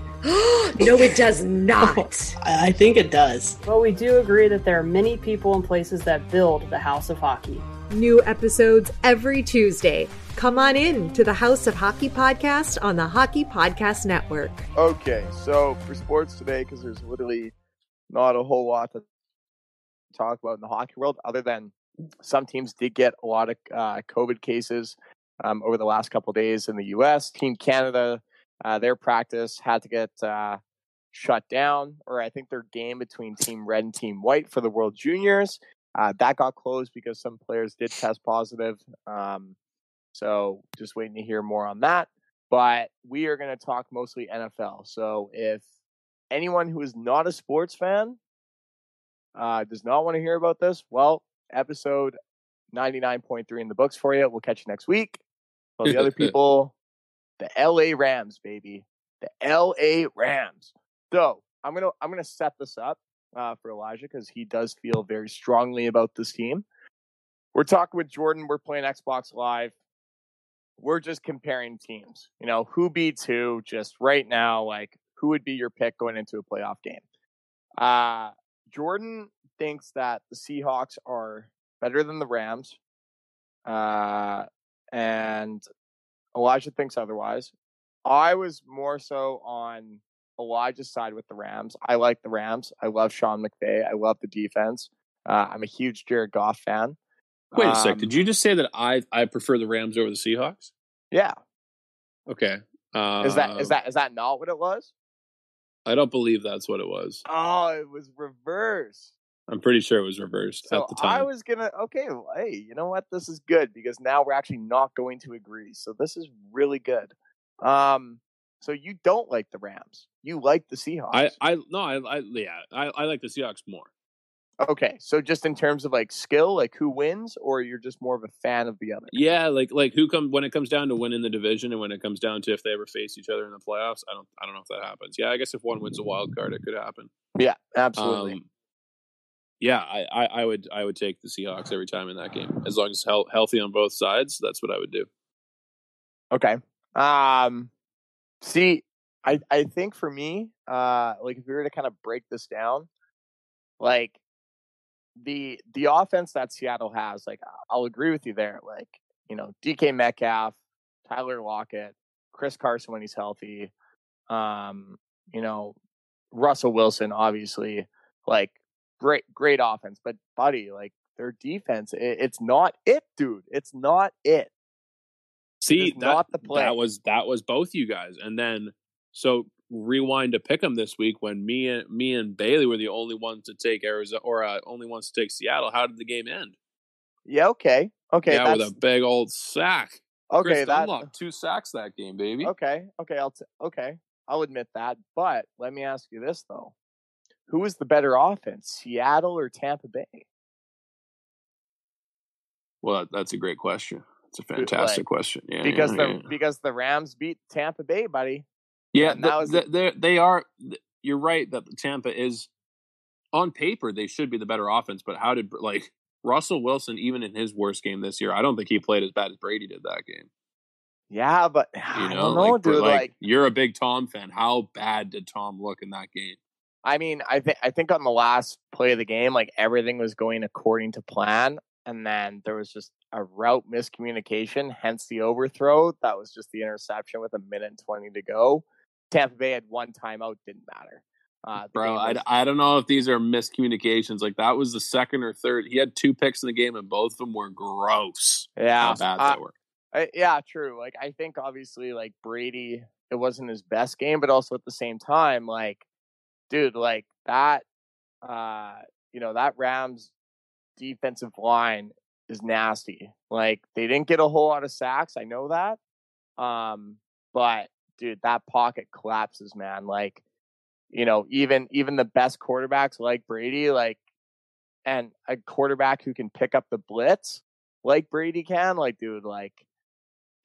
no, it does not. I I think it does. but we do agree that there are many people and places that build the House of Hockey. New episodes every Tuesday. Come on in to the House of Hockey podcast on the Hockey Podcast Network. Okay, so for sports today, because there's literally not a whole lot to talk about in the hockey world, other than some teams did get a lot of uh, COVID cases um, over the last couple of days in the U.S. Team Canada, uh, their practice had to get uh, shut down, or I think their game between Team Red and Team White for the World Juniors uh, that got closed because some players did test positive. Um, so just waiting to hear more on that. But we are going to talk mostly NFL. So if anyone who is not a sports fan uh, does not want to hear about this, well, episode 99.3 in the books for you. We'll catch you next week. For the other people, the LA Rams, baby. The LA Rams. So I'm gonna I'm gonna set this up uh, for Elijah because he does feel very strongly about this team. We're talking with Jordan. We're playing Xbox Live. We're just comparing teams. You know, who beats who just right now, like who would be your pick going into a playoff game? Uh Jordan thinks that the Seahawks are better than the Rams. Uh and Elijah thinks otherwise. I was more so on Elijah's side with the Rams. I like the Rams. I love Sean McVay. I love the defense. Uh, I'm a huge Jared Goff fan. Wait a sec. Um, Did you just say that I I prefer the Rams over the Seahawks? Yeah. Okay. Uh, Is that is that is that not what it was? I don't believe that's what it was. Oh, it was reverse. I'm pretty sure it was reversed So at the time. I was gonna okay, well, hey, you know what? This is good because now we're actually not going to agree. So this is really good. Um, so you don't like the Rams. You like the Seahawks. I, I no, I, I yeah, I, I like the Seahawks more. okay, so just in terms of like skill, like who wins, or you're just more of a fan of the other. Yeah, like like who come when it comes down to winning the division and when it comes down to if they ever face each other in the playoffs. I don't I don't know if that happens. Yeah, I guess if one wins a wild card, it could happen. Yeah, absolutely. Um, yeah, I, I, I would I would take the Seahawks every time in that game as long as health, healthy on both sides. That's what I would do. Okay. Um see, I I think for me, uh like if we were to kind of break this down, like the the offense that Seattle has, like I'll agree with you there. Like, you know, DK Metcalf, Tyler Lockett, Chris Carson when he's healthy, um, you know, Russell Wilson, obviously, like great great offense. But buddy, like their defense, it, it's not it, dude. It's not it. See, that, not the play. that was that was both you guys, and then so rewind to pick 'em this week when me and me and Bailey were the only ones to take Arizona or uh, only ones to take Seattle. How did the game end? Yeah, okay. Okay, yeah, with a big old sack. Okay, Chris that- Dunlap, two sacks that game, baby. Okay, okay, I'll t- okay, I'll admit that. But let me ask you this though: Who is the better offense, Seattle or Tampa Bay? Well, that's a great question. It's a Like, fantastic question. Yeah, because yeah, the yeah. because the Rams beat Tampa Bay, buddy. Yeah, was the, the, they are. You're right that Tampa is on paper they should be the better offense, but how did like Russell Wilson even in his worst game this year? I don't think he played as bad as Brady did that game. Yeah, but You I know, don't know, like, dude. like, Like, you're a big Tom fan. How bad did Tom look in that game? I mean, I think I think on the last play of the game, like everything was going according to plan, and then there was just a route miscommunication, hence the overthrow. That was just the interception with a minute and twenty to go. Tampa Bay had one timeout, didn't matter. Uh, Bro, game I, I don't know if these are miscommunications. Like that was the second or third. He had two picks in the game, and both of them were gross. Yeah, how bad uh, they were. I, yeah, true. Like I think obviously like Brady, it wasn't his best game, but also at the same time, like, dude, like that, uh, you know, that Rams defensive line is nasty. Like they didn't get a whole lot of sacks. I know that. Um, but dude, that pocket collapses, man. Like, you know, even even the best quarterbacks like Brady, like, and a quarterback who can pick up the blitz like Brady can, like, dude, like,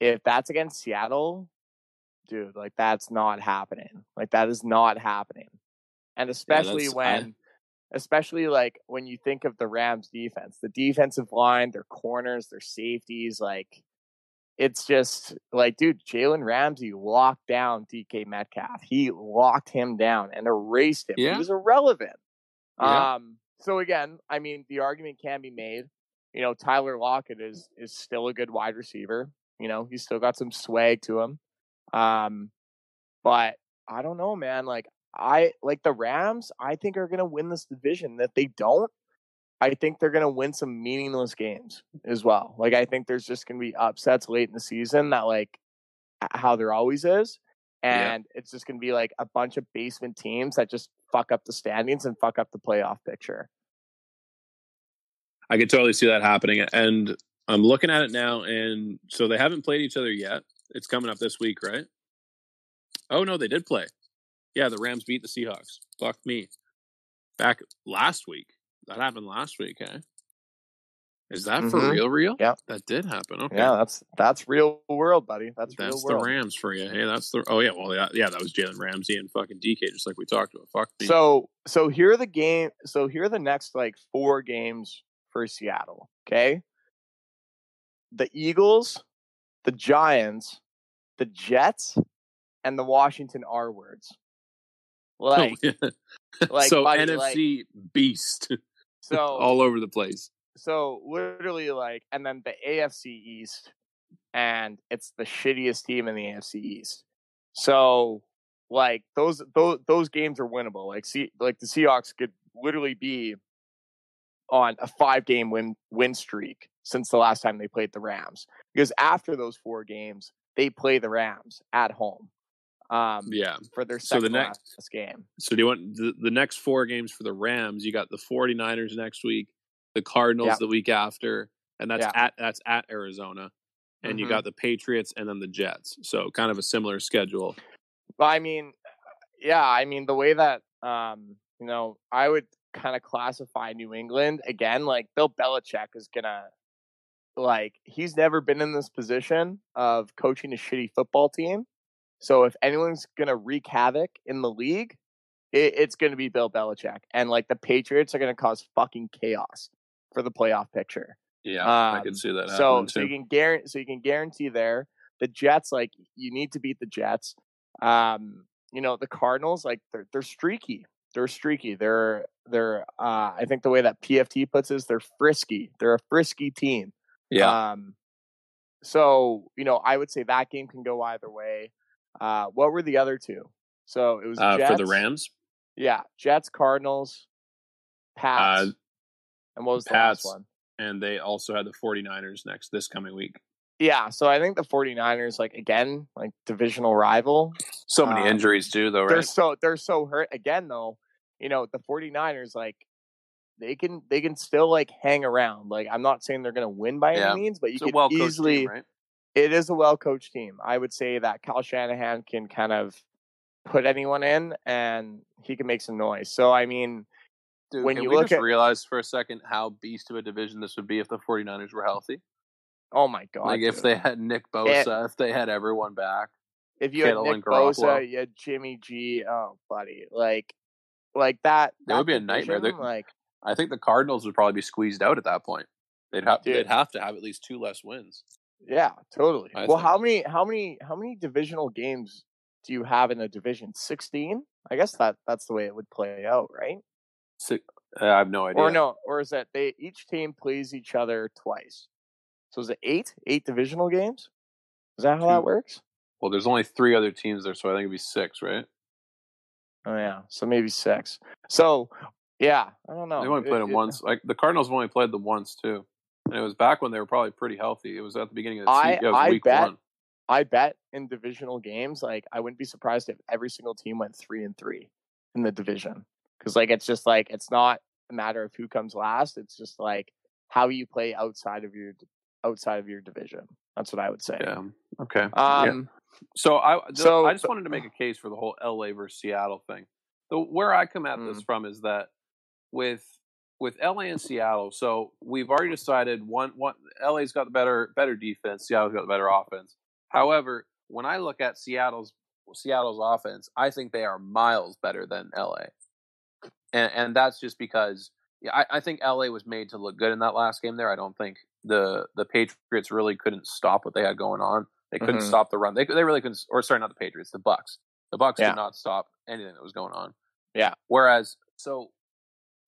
if that's against Seattle, dude, like, that's not happening. Like, that is not happening. And especially I- when, especially like when you think of the Rams defense, the defensive line, their corners, their safeties, like, it's just like, dude, Jalen Ramsey locked down DK Metcalf. He locked him down and erased him. Yeah. He was irrelevant. Yeah. Um, so again, I mean, the argument can be made. You know, Tyler Lockett is is still a good wide receiver. You know, he's still got some swag to him. Um, but I don't know, man. Like I like the Rams. I think are going to win this division. That they don't, I think they're going to win some meaningless games as well. Like I think there's just going to be upsets late in the season that like how there always is. Yeah. And it's just going to be like a bunch of basement teams that just fuck up the standings and fuck up the playoff picture. I could totally see that happening. And I'm looking at it now, and so they haven't played each other yet. It's coming up this week, right? Oh no, they did play. Yeah, the Rams beat the Seahawks. Fuck me. Back last week. That happened last week, eh? Is that for Mhm. real? Real? Yeah. that did happen. Okay, Yeah, that's that's real world, buddy. That's, that's the. Rams for you. Hey, that's the. Oh yeah, well yeah, yeah, that was Jalen Ramsey and fucking DK, just like we talked about. Fuck me. So so here are the game. So here are the next like four games for Seattle. Okay, the Eagles, the Giants, the Jets, and the Washington R words. Like, Oh, yeah. like, so buddy, NFC beast so all over the place. so literally like, and then the AFC East, and it's the shittiest team in the AFC East. So like those those those games are winnable. Like see like the Seahawks could literally be on a five game win win streak since the last time they played the Rams. Because after those four games, they play the Rams at home. Um, Yeah. for their So the next- last game. So do you want the, the next four games for the Rams? You got the 49ers next week, the Cardinals the week after, and that's Yeah. at that's at Arizona. And you Mhm. got the Patriots and then the Jets. So kind of a similar schedule. But I mean, yeah, I mean the way that um, you know, I would kind of classify New England again, like Bill Belichick is gonna like he's never been in this position of coaching a shitty football team. So if anyone's gonna wreak havoc in the league, it, it's gonna be Bill Belichick. And like the Patriots are gonna cause fucking chaos for the playoff picture. Yeah, I Um, can see that So so you can guarantee so you can guarantee there the Jets like you need to beat the Jets. Um, you know the Cardinals like they're they're streaky. They're streaky. They're they're uh, I think the way that PFT puts it is they're frisky. They're a frisky team. Yeah. Um, so you know I would say that game can go either way. Uh, what were the other two? So it was Uh, Jets, for the Rams, Yeah, Jets, Cardinals, Pats, Uh, and what was the last one? and they also had the 49ers next this coming week. Yeah, so I think the 49ers, like again, like divisional rival. So many Um, injuries too, though, They're so they're so hurt again though. You know, the 49ers like they can they can still like hang around. Like I'm not saying they're gonna win by Yeah. any means, but you It's can well-coached team, easily right? It is a well coached team. I would say that Kyle Shanahan can kind of put anyone in and he can make some noise. So I mean Dude, when you we look just at realize for a second how beast of a division this would be if the 49ers were healthy? oh my god. like if dude. they had Nick Bosa, if they had everyone back. if you Kittle had Nick Bosa, you had Jimmy G, oh buddy. Like like that That would be a nightmare. division, Like I think the Cardinals would probably be squeezed out at that point. They'd have Dude. they'd have to have at least two less wins. Yeah, totally. I well, think. how many how many how many divisional games do you have in a division? 16? I guess that that's the way it would play out, right? Six, uh, I have no idea. Or no, or is that they each team plays each other twice. So is it 8? 8 divisional games? Is that how that works? Well, there's only three other teams there, so I think it'd be six, right? Oh yeah, so maybe 6. So, yeah, I don't know. They only played It- them it- once. Like the Cardinals have only played them once too, and it was back when they were probably pretty healthy. It was at the beginning of the I season. Yeah, it was I week bet one. I bet in divisional games, like I wouldn't be surprised if every single team went three and three in the division. Because like it's just like it's not a matter of who comes last. It's just like how you play outside of your outside of your division. That's what I would say. Yeah. Okay. Yeah. Um. So I the- so- I just wanted to make a case for the whole LA versus Seattle thing. So where I come at Mm. this from is that with with LA and Seattle, so we've already decided one one LA's got the better better defense, Seattle's got the better offense. However, when I look at Seattle's Seattle's offense, I think they are miles better than LA. And and that's just because yeah, I, I think LA was made to look good in that last game there. I don't think the the Patriots really couldn't stop what they had going on. They couldn't Mhm. stop the run. They they really couldn't. Or sorry, not the Patriots. The Bucks. The Bucks Yeah. did not stop anything that was going on. Yeah. Whereas, so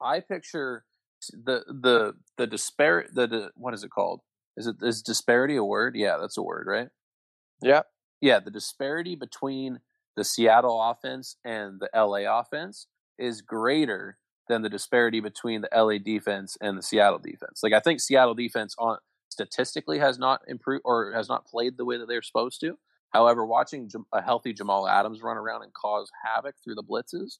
I picture the the the disparity. The, the what is it called? Is it is disparity a word? Yeah, that's a word, right? Yeah. Yeah, the disparity between the Seattle offense and the LA offense is greater than the disparity between the LA defense and the Seattle defense. Like I think Seattle defense on statistically has not improved or has not played the way that they're supposed to. However, watching a healthy Jamal Adams run around and cause havoc through the blitzes,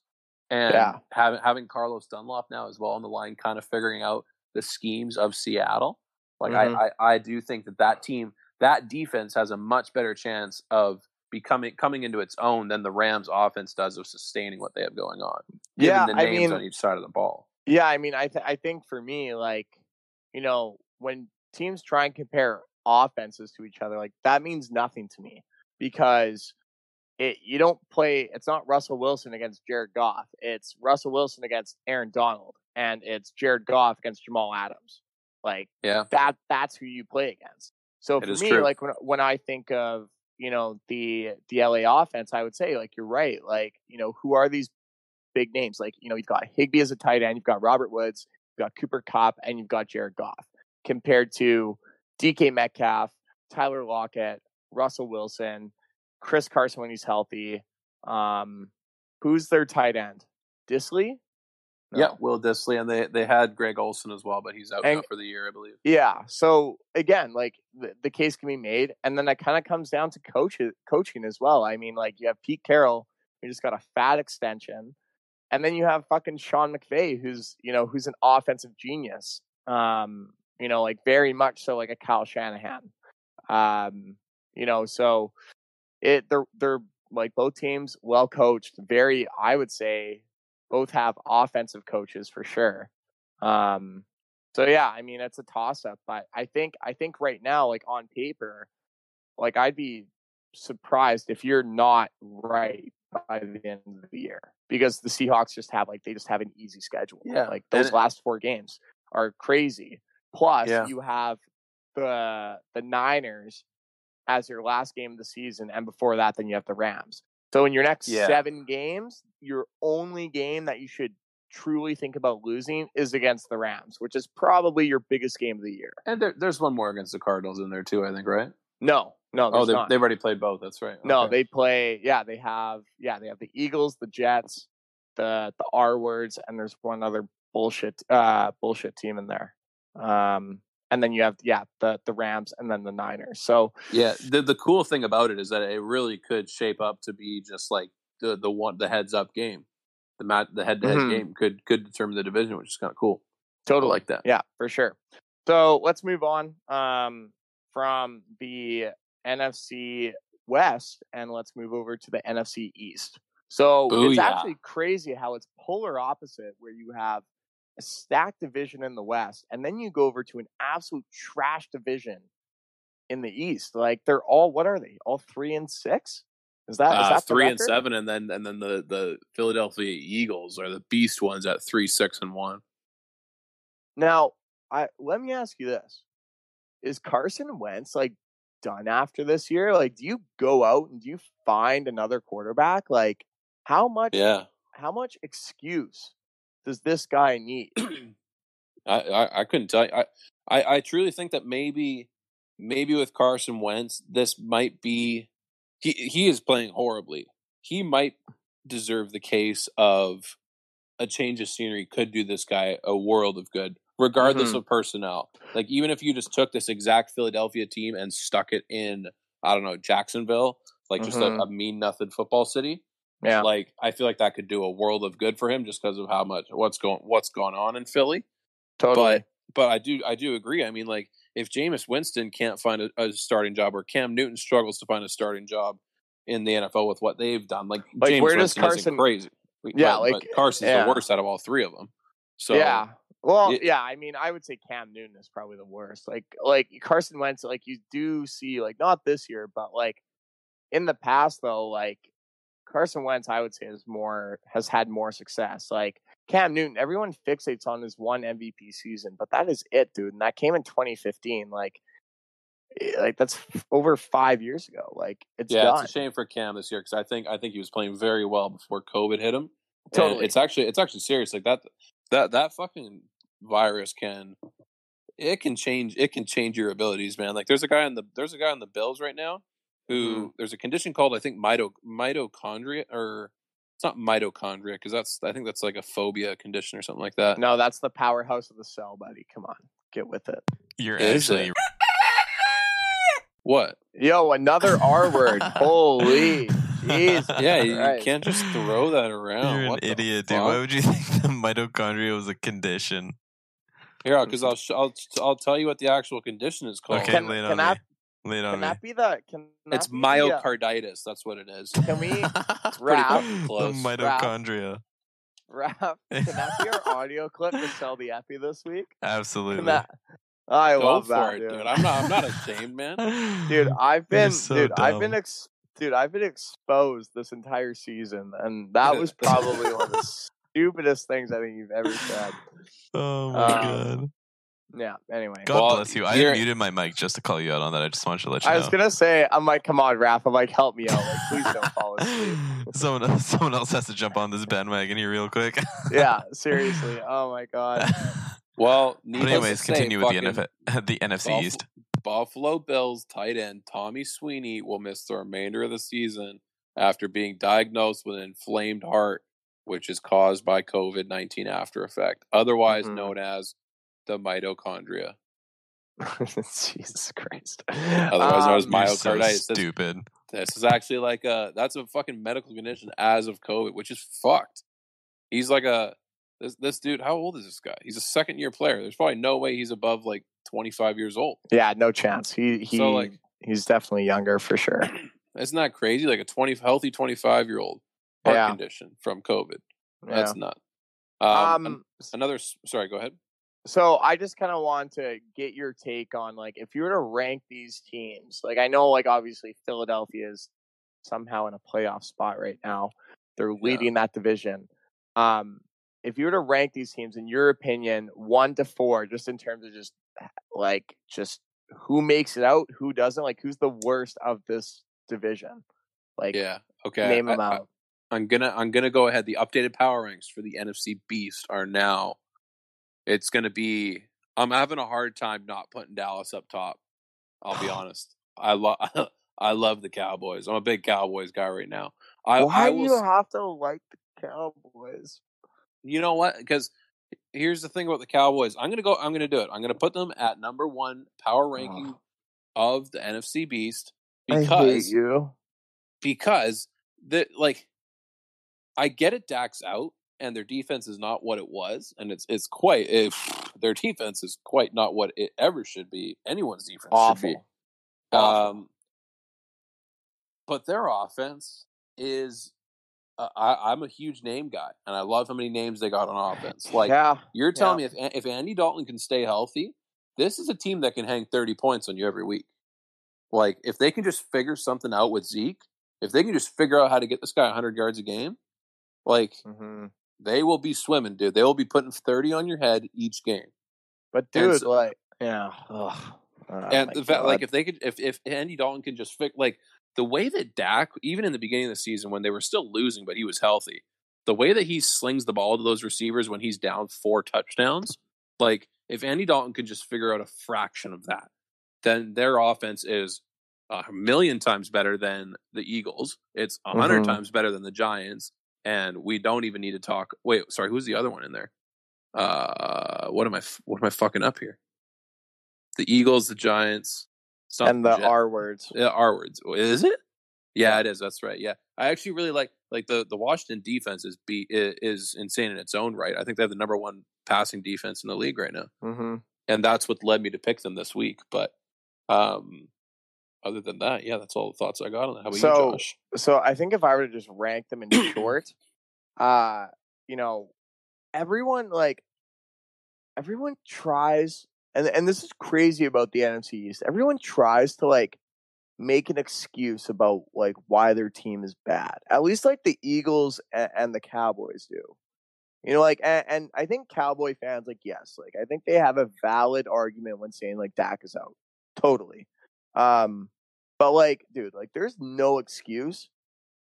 and Yeah. having having Carlos Dunlap now as well on the line, kind of figuring out the schemes of Seattle. Like Mhm. I, I, I do think that that team, that defense has a much better chance of becoming coming into its own than the Rams offense does of sustaining what they have going on. Yeah, the I mean- on each side of the ball. Yeah, I mean, I th- I think for me, like, you know, when teams try and compare offenses to each other, like that means nothing to me because it you don't play. It's not Russell Wilson against Jared Goff. It's Russell Wilson against Aaron Donald, and it's Jared Goff against Jamal Adams. Like Yeah. that that's who you play against. So It for me, true. like when when I think of you know the the LA offense, I would say like you're right. Like you know who are these big names? Like you know you've got Higbee as a tight end, you've got Robert Woods, you've got Cooper Kupp, and you've got Jared Goff. Compared to DK Metcalf, Tyler Lockett, Russell Wilson, Chris Carson when he's healthy. Um, who's their tight end? Dissly. Yeah, Will Dissly, and they they had Greg Olsen as well, but he's out And- for the year, I believe. Yeah. So again, like the, the case can be made, and then that kind of comes down to coach coaching as well. I mean, like you have Pete Carroll, who just got a fat extension, and then you have fucking Sean McVay, who's you know who's an offensive genius. Um, you know, like very much so like a Kyle Shanahan. Um, you know, so it they're they're like both teams well coached, very I would say both have offensive coaches for sure. Um, so yeah, I mean it's a toss up, but I think I think right now, like on paper, like I'd be surprised if you're not right by the end of the year because the Seahawks just have like they just have an easy schedule. Yeah, like those it- last four games are crazy. Plus, Yeah. you have the the Niners as your last game of the season, and before that, then you have the Rams. So in your next Yeah. seven games, your only game that you should truly think about losing is against the Rams, which is probably your biggest game of the year. And there, there's one more against the Cardinals in there too, I think, right? No, no, oh, they, they've already played both. That's right. No, Okay. they play. Yeah, they have. Yeah, they have the Eagles, the Jets, the the R words, and there's one other bullshit uh bullshit team in there. Um, and then you have yeah the the Rams and then the Niners. So Yeah, the the cool thing about it is that it really could shape up to be just like the the one the heads up game. The mat the head to head Mhm. game could could determine the division, which is kind of cool. Totally like that. Yeah, for sure. So let's move on um, from the NFC West and let's move over to the NFC East. So it's Booyah. actually crazy how it's polar opposite, where you have a stacked division in the West, and then you go over to an absolute trash division in the East. Like they're all what are they? All three and six? Is that, is Uh, that the three and seven, and then and then the the Philadelphia Eagles are the beast ones at three six and one. Now, I let me ask you this: Is Carson Wentz like done after this year? Like, do you go out and do you find another quarterback? Like, how much? Yeah, How much excuse does this guy need? I, I I couldn't tell you. I, I I truly think that maybe maybe with Carson Wentz, this might be he he is playing horribly. He might deserve the case of a change of scenery could do this guy a world of good, regardless Mhm. of personnel. Like even if you just took this exact Philadelphia team and stuck it in, I don't know, Jacksonville, like just a, Mhm. a mean nothing football city. Yeah. Like I feel like that could do a world of good for him just because of how much what's going what's going on in Philly. Totally. But but I do I do agree. I mean, like if Jameis Winston can't find a, a starting job, or Cam Newton struggles to find a starting job in the NFL with what they've done, like, Like, Jameis where does Winston isn't Carson- crazy? Yeah, but, like, but Carson's yeah. the worst out of all three of them. So yeah. Well, it- yeah. I mean, I would say Cam Newton is probably the worst. Like, like Carson Wentz. Like, you do see, like, not this year, but like in the past, though, like Carson Wentz, I would say is more has had more success. Like Cam Newton, everyone fixates on his one MVP season, but that is it, dude. And that came in 2015. Like, eh, like that's over five years ago. Like, it's yeah, done. it's a shame for Cam this year because I think I think he was playing very well before COVID hit him. And Totally. it's actually it's actually serious. Like that that that fucking virus can it can change it can change your abilities, man. Like there's a guy on the there's a guy on the Bills right now who Mm-hmm. there's a condition called I think mito, mitochondria or it's not mitochondria because that's I think that's like a phobia condition or something like that. No, that's the powerhouse of the cell, buddy. Come on, get with it. You're Is actually it? What? Yo, another R word. Holy Jesus. Yeah, you Christ. can't just throw that around. You're an What the idiot, dude. Why would you think the mitochondria was a condition? Here, because I'll sh- I'll I'll tell you what the actual condition is called. Okay, Can- lay it can on that- me. On Can me. that be the? Can that It's be the, uh, myocarditis. That's what it is. Can we Pretty wrap? fucking the close. mitochondria. Wrap? Can that be our audio clip to sell the epi this week? Absolutely. Can that? I Go love for that, it, dude. dude. I'm not I'm not ashamed, man. Dude, I've You're been, so dude, I've been, dumb. ex- dude, I've been exposed this entire season, and that was probably one of the stupidest things I think you've ever said. Oh my Um, god. Yeah. Anyway, God Well, bless you. I muted my mic just to call you out on that. I just wanted to let you know. I know. was gonna say, I'm like, come on, Raph. I'm like, help me out. Like, please don't fall asleep. someone else, someone else has to jump on this bandwagon here real quick. Yeah, seriously. Oh my god. Well, but anyways, to say, continue with the fucking NFL, the NFC Buff- East. Buffalo Bills tight end Tommy Sweeney will miss the remainder of the season after being diagnosed with an inflamed heart which is caused by COVID 19 after effect, otherwise Mhm. known as the mitochondria. Jesus Christ. Otherwise Um, You're so myocarditis. This- stupid. This is actually like a that's a fucking medical condition as of COVID, which is fucked. He's like a this this dude. How old is this guy? He's a second year player. There's probably no way he's above like 25 years old. Yeah, no chance. He he So, like- he's definitely younger for sure. Isn't that crazy? Like a 20 healthy 25 year old heart Yeah. condition from COVID. That's Yeah. nuts. Um, Um, another. Sorry, go ahead. So I just kind of want to get your take on like if you were to rank these teams, like I know like obviously Philadelphia is somehow in a playoff spot right now. They're leading that division. Um if you were to rank these teams in your opinion 1 to 4 just in terms of just like just who makes it out, who doesn't, like who's the worst of this division? Like Yeah. Okay. name I- them I- out. I'm gonna I'm gonna go ahead. The updated power ranks for the NFC Beast are now. It's gonna be. I'm having a hard time not putting Dallas up top. I'll be honest. I love I love the Cowboys. I'm a big Cowboys guy right now. I, Why I do you have to like the Cowboys? you know what? Because here's the thing about the Cowboys. I'm gonna go. I'm gonna do it. I'm gonna put them at number one power ranking of the NFC Beast I hate because you. because the like I get it. Dax out, and their defense is not what it was, and it's it's quite if their defense is quite not what it ever should be. Anyone's defense should be. Awful. Um, but their offense is. Uh, I, I'm a huge name guy, and I love how many names they got on offense. Like Yeah, you're telling yeah. me, if if Andy Dalton can stay healthy, this is a team that can hang 30 points on you every week. Like if they can just figure something out with Zeke, if they can just figure out how to get this guy 100 yards a game, like Mm-hmm. They will be swimming, dude. They will be putting 30 on your head each game. But dude, so- like, yeah. Oh and the fact, like if they could, if if Andy Dalton can just fix, like the way that Dak, even in the beginning of the season when they were still losing, but he was healthy, the way that he slings the ball to those receivers when he's down four touchdowns, like if Andy Dalton could just figure out a fraction of that, then their offense is a million times better than the Eagles. It's a 100 Mhm. times better than the Giants, and we don't even need to talk. Wait, sorry, who's the other one in there? Uh, what am I? What am I fucking up here? The Eagles, the Giants, and the Jet- R words. yeah, R words. Is it? Yeah, it is. That's right. Yeah, I actually really like like the the Washington defense is be is insane in its own right. I think they have the number one passing defense in the league right now, Mm-hmm. and that's what led me to pick them this week. But um, other than that, yeah, that's all the thoughts I got on that. How about so, you, Josh? so I think if I were to just rank them in short, uh, you know, everyone like everyone tries, and and this is crazy about the NFC East. Everyone tries to like make an excuse about like why their team is bad. At least like the Eagles and, and the Cowboys do. You know, like, and, and I think Cowboy fans, like, yes, like, I think they have a valid argument when saying like Dak is out. Totally. Um, but like, dude, like, there's no excuse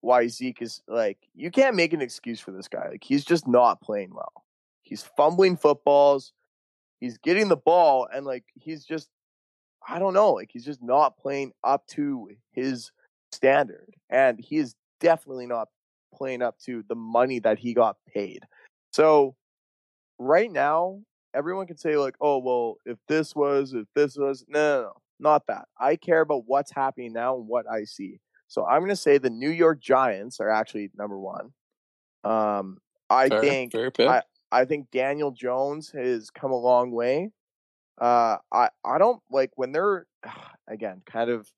why Zeke is like, you can't make an excuse for this guy. Like, he's just not playing well. He's fumbling footballs. He's getting the ball, and like, he's just, I don't know, like, he's just not playing up to his standard. And he is definitely not playing up to the money that he got paid. So, right now, everyone can say, like, oh, well, if this was, if this was, no, no, no, not that. I care about what's happening now and what I see. So I'm going to say the New York Giants are actually number one. Um, I Fair- think fair. I, I think Daniel Jones has come a long way. Uh, I I don't like when they're again kind of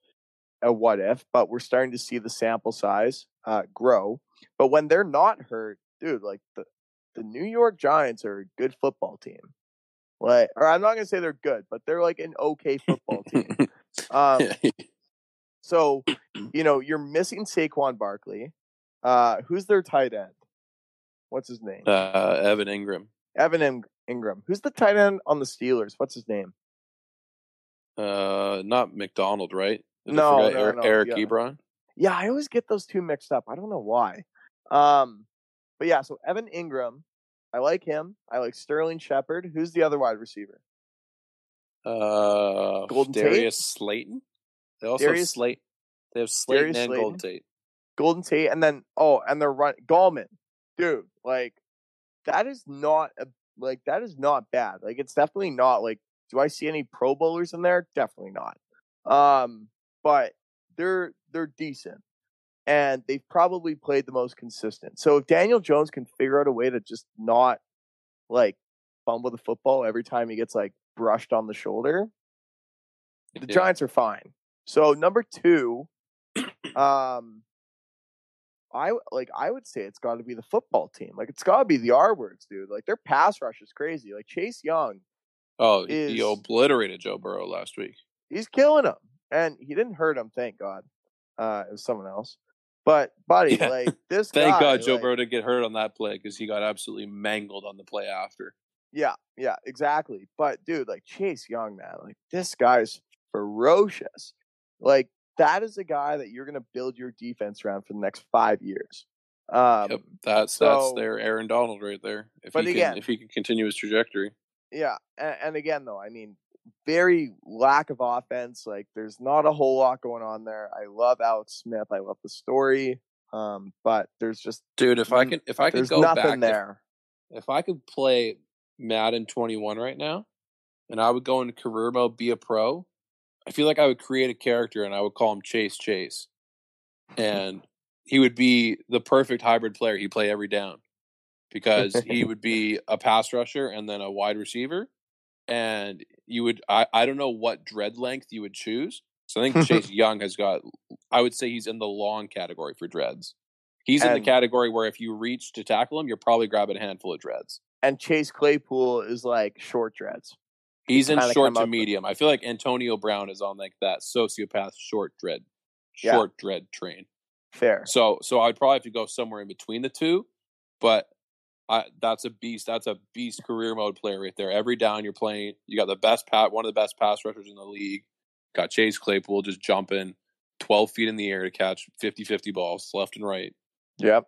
a what if, but we're starting to see the sample size uh, grow. But when they're not hurt, dude, like the the New York Giants are a good football team. Like, or I'm not gonna say they're good, but they're like an okay football team. Um, so, you know, you're missing Saquon Barkley. Uh, who's their tight end? What's his name? Uh, Evan Engram. Evan In- Engram. Who's the tight end on the Steelers? What's his name? Uh, not McDonald, right? Did No, no, Eric, no, Eric yeah. Ebron. Yeah, I always get those two mixed up. I don't know why. Um, but yeah, so Evan Engram, I like him. I like Sterling Shepard. Who's the other wide receiver? Uh, Golden Tate? Darius Slayton. They also have Slate. They have Slayton Darius and Slayton? Golden Tate. Golden Tate, and then oh, and they're run Gallman, dude. like that is not a, like that is not bad. Like it's definitely not like do I see any pro bowlers in there? Definitely not. Um but they're they're decent. And they've probably played the most consistent. So if Daniel Jones can figure out a way to just not like fumble the football every time he gets like brushed on the shoulder, the Yeah. Giants are fine. So number two, um, I like I would say it's got to be the football team. Like it's got to be the R words, dude. Like their pass rush is crazy. Like Chase Young, Oh, he, he obliterated Joe Burrow last week. he's killing him, and he didn't hurt him. Thank God. Uh, it was someone else. But buddy, Yeah. like this Thank guy, God Joe like- Burrow didn't get hurt on that play because he got absolutely mangled on the play after. Yeah, yeah, exactly. But dude, like Chase Young, man, like this guy's ferocious. Like that is a guy that you're gonna build your defense around for the next five years. Um, Yep, that's so- that's their Aaron Donald right there. If But he again- can if he can continue his trajectory. Yeah, and, and again though, I mean, very lack of offense. Like there's not a whole lot going on there. I love Alex Smith. I love the story. Um, but there's just Dude, if I can if I could go nothing back if- there. If, I could play Madden 21 right now, and I would go into career mode, be a pro, I feel like I would create a character and I would call him Chase Chase, and he would be the perfect hybrid player. He'd play every down because he would be a pass rusher and then a wide receiver, and you would I I don't know what dread length you would choose. So I think Chase Young has got. I would say he's in the long category for dreads. He's in the category where if you reach to tackle him, you're probably grabbing a handful of dreads. And Chase Claypool is like short dreads. He's in short to up with- medium. I feel like Antonio Brown is on like that sociopath short dread, Yeah. short dread train. Fair. So so I'd probably have to go somewhere in between the two, but I, that's a beast. That's a beast career mode player right there. Every down you're playing, you got the best pat, one of the best pass rushers in the league. Got Chase Claypool just jumping 12 feet in the air to catch 50-50 balls left and right. Yep.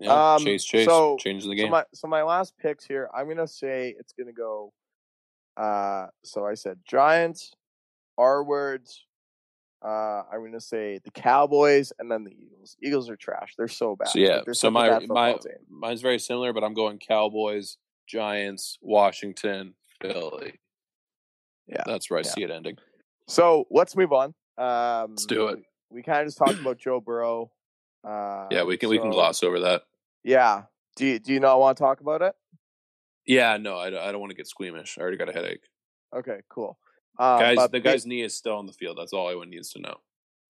Yeah, Um, Chase Chase so, changes the So game. my, so my last picks here, I'm gonna say it's gonna go. Uh, so I said Giants, R words. Uh, I'm gonna say the Cowboys and then the Eagles. Eagles are trash. They're so bad. So yeah, Like, so my my team. mine's very similar, but I'm going Cowboys, Giants, Washington, Philly. Yeah, that's where I yeah. see it ending. So let's move on. Um, Let's do it. We kind of just talked about Joe Burrow. Uh, Yeah, we can we can gloss over that. Yeah. Do you, do you not want to talk about it? Yeah, no, I, I don't want to get squeamish. I already got a headache. Okay, cool. Um, guys, the guy's knee is still on the field. That's all anyone needs to know.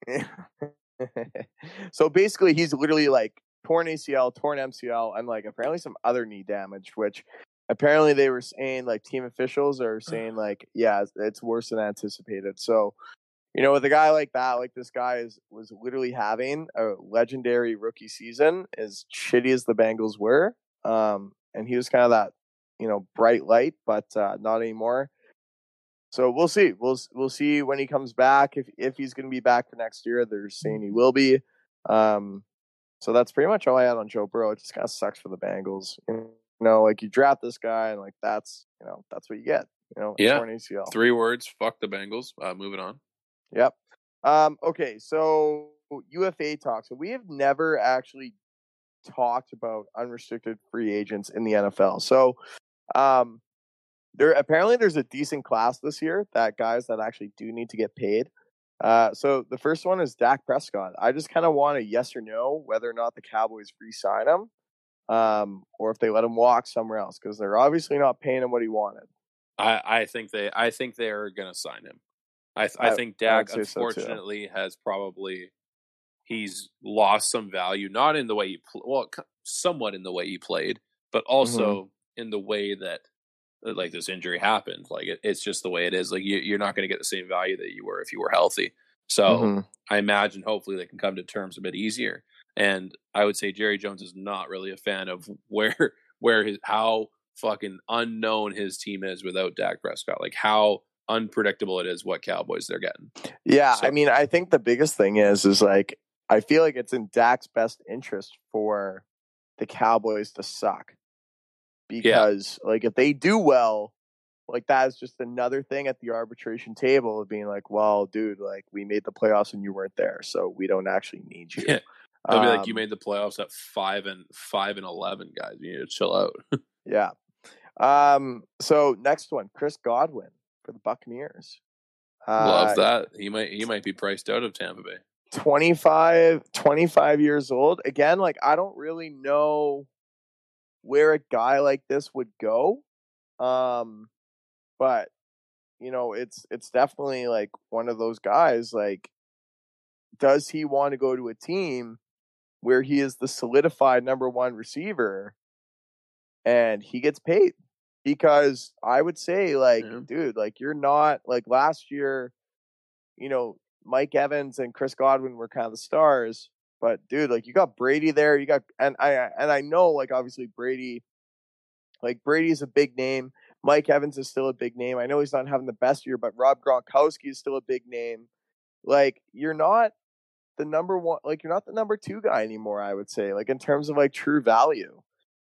so basically, he's literally like torn ACL, torn MCL, and like apparently some other knee damage, which apparently they were saying like team officials are saying like yeah, it's- it's worse than anticipated. So you know, with a guy like that, like this guy is was literally having a legendary rookie season, as shitty as the Bengals were, um, and he was kind of that you know bright light, but uh, not anymore. So we'll see. We'll we'll see when he comes back. If if he's going to be back for next year, they're saying he will be. Um, so that's pretty much all I had on Joe Burrow. It just kind of sucks for the Bengals. You know, like you draft this guy, and like that's you know that's what you get. You know, Yeah, ACL. three words. Fuck the Bengals. Uh, moving on. Yep. Um, okay, so UFA talk. So we have never actually talked about unrestricted free agents in the NFL. So um there apparently there's a decent class this year that guys that actually do need to get paid. Uh so the first one is Dak Prescott. I just kind of want a yes or no whether or not the Cowboys re-sign him um or if they let him walk somewhere else because they're obviously not paying him what he wanted. I, I think they I think they are going to sign him. I I, I- think Dak say so, unfortunately has probably he's lost some value not in the way he pl- well somewhat in the way he played but Mm-hmm. also in the way that like this injury happened like it, it's just the way it is like you, you're not going to get the same value that you were if you were healthy so Mhm. I imagine hopefully they can come to terms a bit easier and I would say Jerry Jones is not really a fan of where where his how fucking unknown his team is without Dak Prescott like how unpredictable it is what Cowboys they're getting. Yeah, I mean, I think the biggest thing is is like I feel like it's in Dak's best interest for the Cowboys to suck. Because like if they do well, like that is just another thing at the arbitration table of being like, well, dude, like we made the playoffs and you weren't there, so we don't actually need you. Yeah. It'll be like you Um, made the playoffs at five and five and eleven, guys. You need to chill out. Yeah. Um. So next one, Chris Godwin for the Buccaneers. Love Uh, that. He might he might be priced out of Tampa Bay. 25, 25 years old. Again, like I don't really know where a guy like this would go. Um, but you know, it's it's definitely like one of those guys. Like, does he want to go to a team where he is the solidified number one receiver and he gets paid? Because I would say, like, dude, like you're not like last year, you know, Mike Evans and Chris Godwin were kind of the stars. But dude, like you got Brady there, you got and I and I know like obviously Brady, like Brady's a big name. Mike Evans is still a big name. I know he's not having the best year, but Rob Gronkowski is still a big name. Like you're not the number one, like you're not the number two guy anymore. I would say, like in terms of like true value.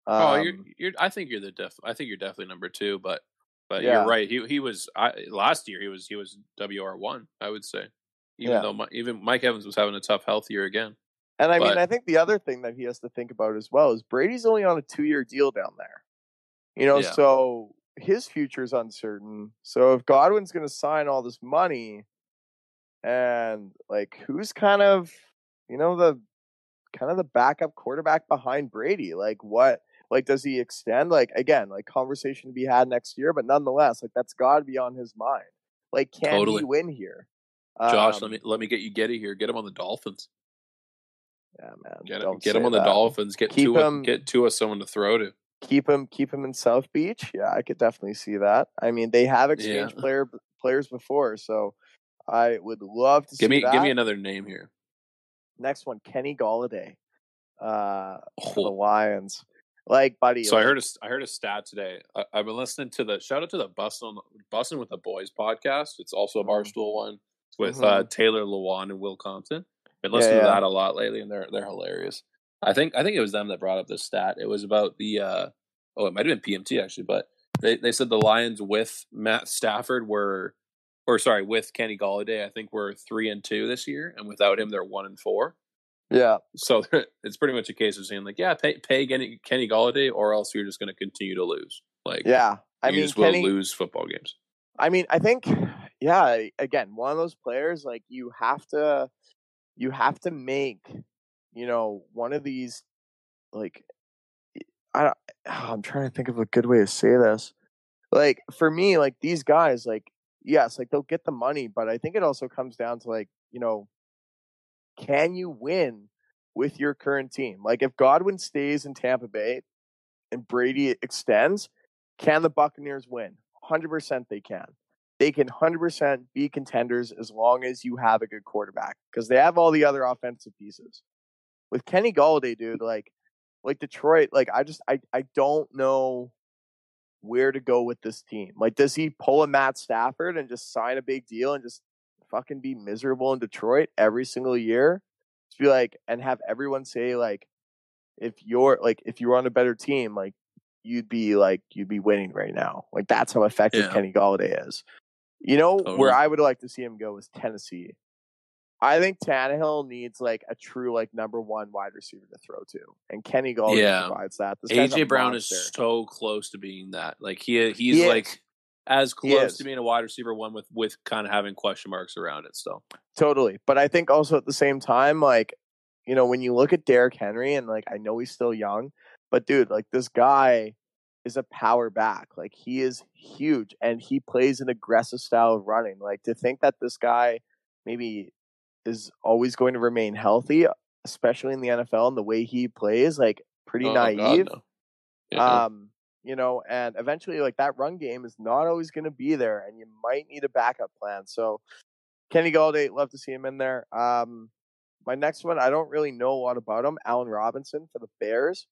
oh, you're, Um, you're. I think you're the def. I think you're definitely number two, but but Yeah. you're right. He he was I, last year. He was he was WR one. I would say, even Yeah. though Mi- even Mike Evans was having a tough health year again. And I mean, I think the other thing that he has to think about as well is Brady's only on a two year deal down there. You know, Yeah. so his future is uncertain. So if Godwin's going to sign all this money, and like who's kind of, you know, the kind of the backup quarterback behind Brady? Like what? Like does he extend? Like again, like conversation to be had next year, but nonetheless, like that's got to be on his mind. Like can Totally. he win here? Josh, Um, let me let me get you Getty here. Get him on the Dolphins. Yeah, man. Get him, get him on the that. Dolphins. Get Keep Tua, him- get Tua someone to throw to. keep him keep him in South Beach. Yeah, I could definitely see that. I mean, they have exchanged Yeah. player players before, so I would love to Give see me that. give me another name here. Next one, Kenny Golladay, uh, for the Oh. Lions. Like, buddy, So I heard a, I heard a stat today. I, I've been listening to the shout out to the Bussin' Bussin' with the Boys podcast. It's also a Mm-hmm. Barstool one with uh, Taylor Lewan and Will Compton. Been listening Yeah, to that a lot lately, and they're they're hilarious. I think I think it was them that brought up this stat. It was about the uh, oh, it might have been PMT actually, but they they said the Lions with Matt Stafford were, or sorry, with Kenny Golladay, I think were three and two this year, and without him, they're one and four. Yeah. So it's pretty much a case of saying like, yeah, pay pay Kenny, Kenny Golladay, or else you're just going to continue to lose. Like, Yeah, I you mean, just Kenny- will lose football games. I mean, I think, yeah. Again, one of those players like you have to, you have to make, you know, one of these, like, I, don't- ah, I'm trying to think of a good way to say this. Like for me, like these guys, like yes, like they'll get the money, but I think it also comes down to like, you know, can you win with your current team? Like if Godwin stays in Tampa Bay and Brady extends, can the Buccaneers win? 100% they can. They can 100% be contenders as long as you have a good quarterback because they have all the other offensive pieces. With Kenny Golladay, dude, like like Detroit, like I just I I don't know where to go with this team. Like does he pull a Matt Stafford and just sign a big deal and just fucking be miserable in Detroit every single year? Just be like and have everyone say like if you're like if you were on a better team, like you'd be like you'd be winning right now. Like that's how effective Yeah. Kenny Golladay is. You know Totally. where I would like to see him go is Tennessee. I think Tannehill needs like a true like number one wide receiver to throw to, and Kenny Golladay Yeah. provides that. This AJ Brown monster. is so close to being that. Like he uh, he's He like as close to being a wide receiver one with with kind of having question marks around it still. Totally. But I think also at the same time, like, you know, when you look at Derrick Henry and like I know he's still young, but dude, like this guy is a power back. Like he is huge and he plays an aggressive style of running. Like to think that this guy maybe is always going to remain healthy, especially in the NFL and the way he plays, like pretty Oh, God, naive. no. Yeah. Um, you know, and eventually, like that run game is not always going to be there, and you might need a backup plan. So, Kenny Golladay, love to see him in there. Um, my next one, I don't really know a lot about him. Allen Robinson for the Bears.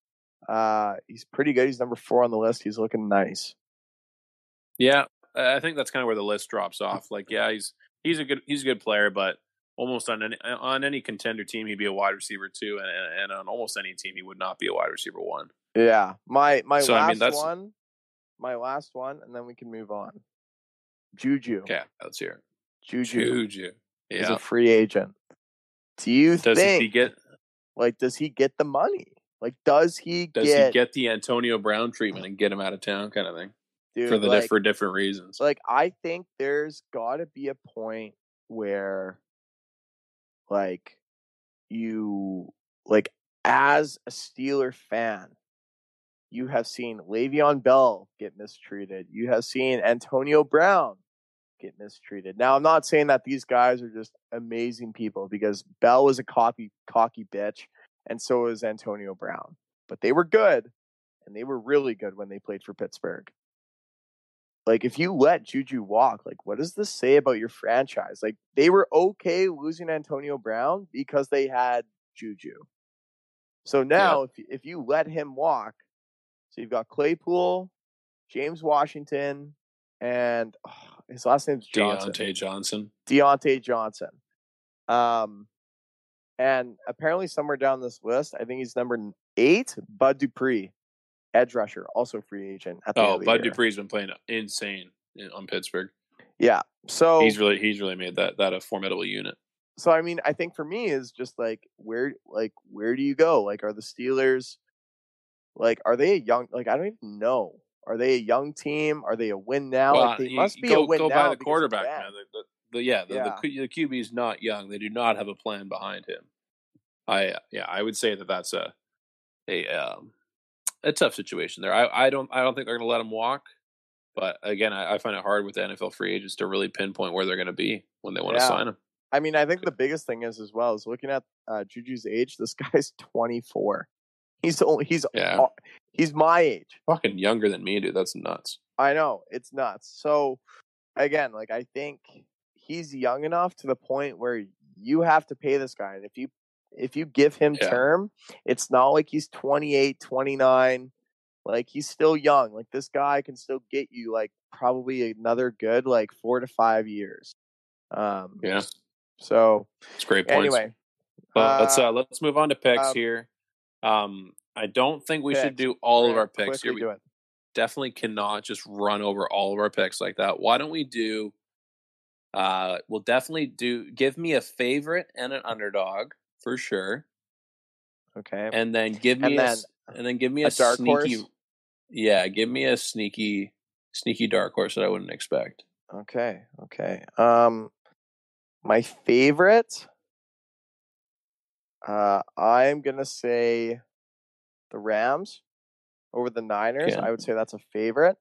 Uh, he's pretty good. He's number four on the list. He's looking nice. Yeah, I I think that's kind of where the list drops off. Like, yeah, he's he's a good he's a good player, but almost on any on any contender team, he'd be a wide receiver two, and and on almost any team, he would not be a wide receiver one. Yeah, my my So, I last mean, that's- one, my last one, and then we can move on. Juju. Okay, let's hear. it. Juju. Juju. is Yeah. a free agent. Do you Does think? he get? Like, does he get the money? Like, does he Does get, he get the Antonio Brown treatment and get him out of town, kind of thing, dude, for the like, for different reasons? like I think there's got to be a point where like you like as a Steeler fan you have seen Le'Veon Bell get mistreated. You have seen Antonio Brown get mistreated. Now I'm not saying that these guys are just amazing people because Bell was a cocky cocky bitch and so was Antonio Brown. But they were good and they were really good when they played for Pittsburgh like if you let Juju walk, like what does this say about your franchise? Like they were okay losing Antonio Brown because they had Juju. So now if if you let him walk, so you've got Claypool, James Washington, and oh, his last name's Johnson. Diontae Johnson. Diontae Johnson. Um, and apparently somewhere down this list, I think he's number eight, Bud Dupree, edge rusher, also free agent. At the end Oh, Bud year. Dupree's been playing insane in, on Pittsburgh. Yeah. So he's really he's really made that that a formidable unit. so I mean, I think for me is just like where like where do you go? Like are the Steelers like are they a young like I don't even know. Are they a young team? Are they a win now? Well, like they you- must be go, a win go now. by the quarterback, man. The, the, the, yeah, the, Yeah. the, the QB is not young. They do not have a plan behind him. I yeah, I would say that that's a a um, a tough situation there. I, I don't I don't think they're going to let him walk. But again, I, I find it hard with the NFL free agents to really pinpoint where they're going to be when they want to Yeah. sign him. I mean, I think the biggest thing is as well is looking at uh, Juju's age. This guy's 24. He's only he's Yeah. uh, he's my age. Fucking younger than me, dude. That's nuts. I know it's nuts. So again, like I think he's young enough to the point where you have to pay this guy, and if you if you give him Yeah. term, it's not like he's 28, 29. Like he's still young. Like this guy can still get you like probably another good like four to five years. Um, Yeah, So it's great points. anyway, But let's uh, uh, let's move on to picks um, here. Um, I don't think we should do all We're of our picks here. We definitely cannot just run over all of our picks like that. Why don't we do? Uh, we'll definitely do. Give me a favorite and an underdog for sure, Okay. and then give me And a, then s- and then give me a, a dark sneaky. horse? Yeah, give me a sneaky, sneaky dark horse that I wouldn't expect. Okay, okay. Um my favorite uh I'm to say the Rams over the Niners. Okay. I would say that's a favorite.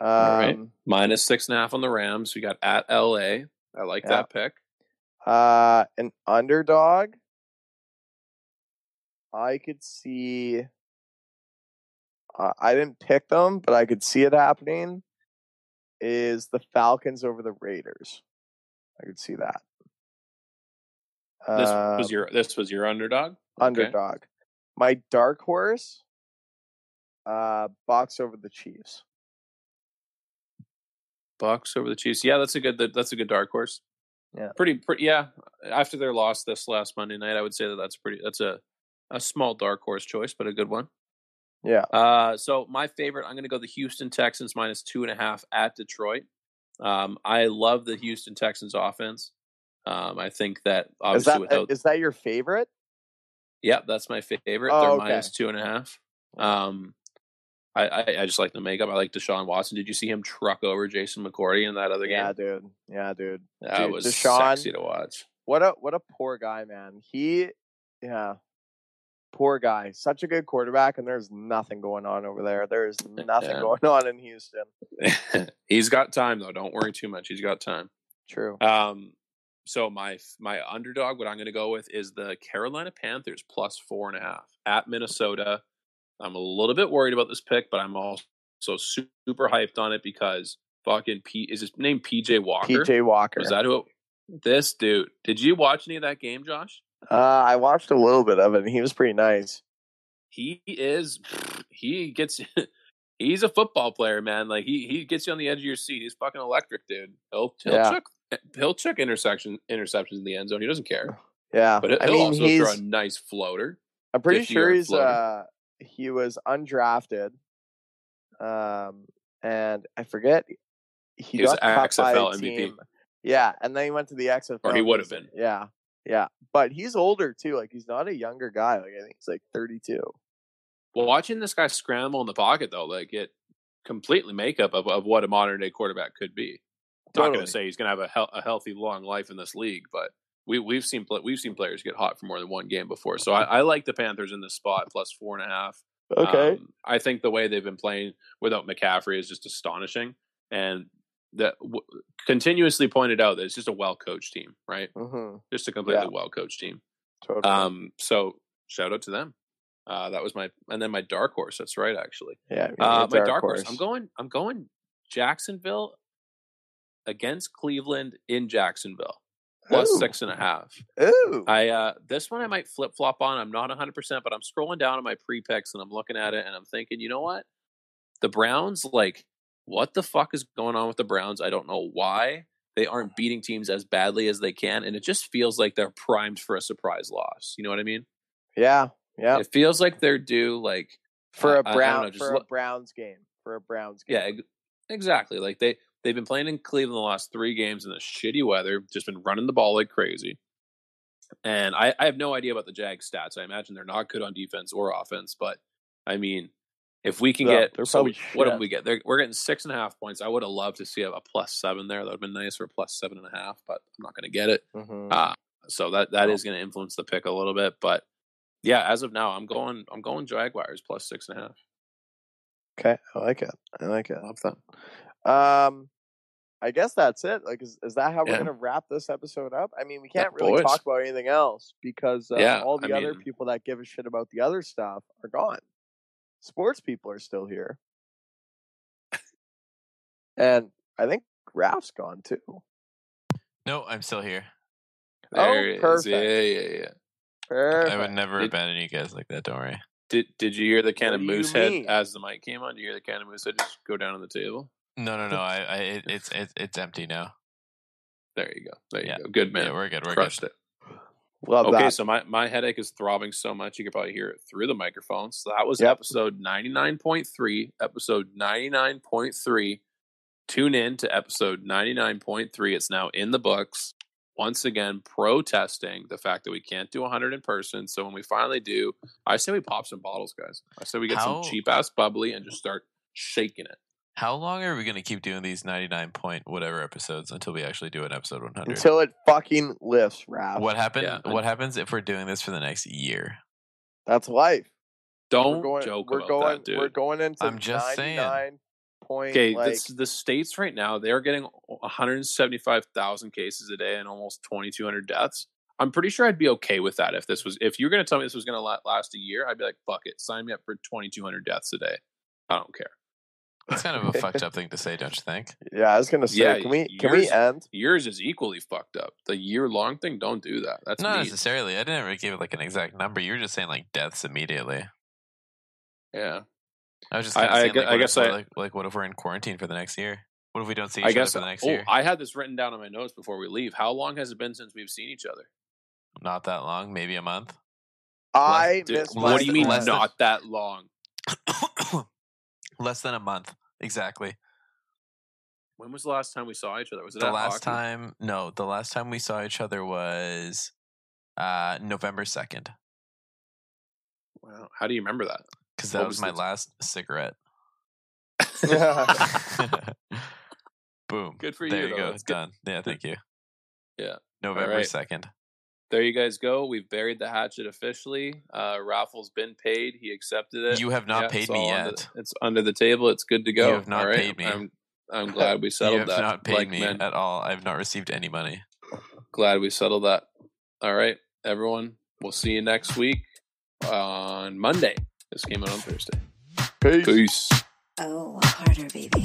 Um All right, minus six and a half on the Rams. We got at LA. I like Yeah. that pick. uh an underdog I could see uh, I didn't pick them, but I could see it happening is the Falcons over the Raiders. I could see that. This was Um, your this was your underdog. Okay. underdog. My dark horse, uh, Bucks over the Chiefs. Bucks over the Chiefs. Yeah, that's a good that's a good dark horse. Yeah. Pretty pretty yeah. After their loss this last Monday night, I would say that that's pretty that's a a small dark horse choice, but a good one. Yeah. Uh, so my favorite, I'm going to go the Houston Texans minus two and a half at Detroit. Um, I love the Houston Texans offense. Um, I think that Is obviously that without is that your favorite? Yep, that's my favorite. Oh, They're okay. minus two and a half. Um, I, I I just like the makeup. I like Deshaun Watson. Did you see him truck over Jason McCourty in that other game? Yeah, dude. Yeah, dude. That Dude, was Deshaun, sexy to watch. What a what a poor guy, man. He, yeah, poor guy. Such a good quarterback, and there's nothing going on over there. There is nothing Yeah. going on in Houston. He's got time though. Don't worry too much. He's got time. True. Um, so my my underdog, what I'm going to go with is the Carolina Panthers plus four and a half at Minnesota. I'm a little bit worried about this pick, but I'm also super hyped on it because fucking P is his name PJ Walker. PJ Walker. Is that who? It, this dude. Did you watch any of that game, Josh? Uh, I watched a little bit of it, and he was pretty nice. He is. He gets. He's a football player, man. Like he he gets you on the edge of your seat. He's fucking electric, dude. He'll he'll Yeah. check he'll check intersection interceptions in the end zone. He doesn't care. Yeah, But he'll I mean, also throw a nice floater. I'm pretty sure he's floater. uh he was undrafted. Um and I forget he, He was got cut by a XFL MVP. team. Yeah, and then he went to the XFL. Or he would have been. Yeah. Yeah, but he's older too. Like he's not a younger guy. Like I think he's like 32. Well, watching this guy scramble in the pocket though, like it completely makeup of, of what a modern day quarterback could be. Not going to say he's going to have a, hel- a healthy, long life in this league, but we we've seen we've seen players get hot for more than one game before. So I, I like the Panthers in this spot plus four and a half. Okay. Um, I think the way they've been playing without McCaffrey is just astonishing, and that w- continuously pointed out that it's just a well coached team, right? Mm-hmm. Just a completely Yeah. well coached team. Totally. Um, so shout out to them. Uh, that was my and then my dark horse. That's right, actually. Yeah, Uh, my dark horse. horse. I'm going. I'm going Jacksonville against Cleveland in Jacksonville plus Ooh. six and a half. Ooh. I uh this one I might flip flop on. I'm not 100, percent but I'm scrolling down on my pre picks and I'm looking at it and I'm thinking, you know what? The Browns, like, what the fuck is going on with the Browns? I don't know why they aren't beating teams as badly as they can, and it just feels like they're primed for a surprise loss. You know what I mean? Yeah, yeah. It feels like they're due, like for a I- I don't Brown know, for a look- Browns game. For a Browns game. Yeah, exactly. Like they they've been playing in Cleveland the last three games in the shitty weather, just been running the ball like crazy. And I, I have no idea about the Jags stats. I imagine they're not good on defense or offense, but I mean, if we can No, get they're so probably what did we get? They're, we're getting six and a half points. I would have loved to see a, a plus seven there. That would have been nice for a plus seven and a half, but I'm not going to get it. Mhm. Uh, so that that is going to influence the pick a little bit. But yeah, as of now, I'm going I'm going Jaguars plus six and a half. Okay, I like it. I like it. I love that. Um, I guess that's it. Like, is, is that how we're Yeah. gonna wrap this episode up? I mean, we can't really boys. talk about anything else because uh, Yeah, all the I other mean- people that give a shit about the other stuff are gone. Sports people are still here, and I think Raph's gone too. No, I'm still here. There it is. perfect. Yeah, yeah, yeah. Perfect. I would never Did- abandon you guys like that. Don't worry. Did Did you hear the can What of Moosehead as the mic came on? Did you hear the can of Moosehead just go down on the table? No, no, no. I, I it, it's it's it's empty now. There you go. There you Yeah. go. Good man. Yeah, we're good. We're Crushed good. it. Love okay, that. so my, my headache is throbbing so much you could probably hear it through the microphone. So that was Yep. episode ninety nine point three. Episode ninety nine point three. Tune in to episode ninety nine point three. It's now in the books. Once again, protesting the fact that we can't do 100 in person. So when we finally do, I say we pop some bottles, guys. I say we get How- some cheap ass bubbly and just start shaking it. How long are we going to keep doing these 99 point whatever episodes until we actually do an episode 100? Until it fucking lifts, Raph. what happened? Yeah. What happens if we're doing this for the next year? That's life. Don't we're going, joke we're about going, that, dude. We're going into I'm just saying. point. Okay, like, this, the states right now they are getting 175,000 cases a day and almost 2,200 deaths. I'm pretty sure I'd be okay with that if this was if you're going to tell me this was going to last a year. I'd be like, fuck it, sign me up for 2,200 deaths a day. I don't care. That's kind of a fucked up thing to say, don't you think? yeah, I was gonna say, Yeah, can we can we end? Yours is equally fucked up. The year long thing, don't do that. That's Not mean. necessarily. I didn't really give it like an exact number. You were just saying like deaths immediately. Yeah, I was just I- kinda I like, I guess I- like, like what if we're in quarantine for the next year? What if we don't see each I other for the next oh, year? I had this written down on my notes before we leave. How long has it been since we've seen each other? Not that long, maybe a month. I Dude, miss what do you mean less than- not that long? Less than a month, exactly. When was the last time we saw each other? Was it The last hockey? time, no, the last time we saw each other was uh November second, Wow, how do you remember that? because that was, was my the- last cigarette. Boom. Good for there you, you though. go. It's done. Yeah, thank you. Yeah. November second. There you guys go. We've buried the hatchet officially. Uh, Raffle's been paid. He accepted it. You have not Yeah, paid me all under- yet. it's under the table. It's good to go. You have not All right? paid me. I'm, I'm glad we settled that. you have that. not paid like me men. at all. I have not received any money. Glad we settled that. All right, everyone. We'll see you next week on Monday. This came out on Thursday. Peace. Peace. Oh, harder, baby.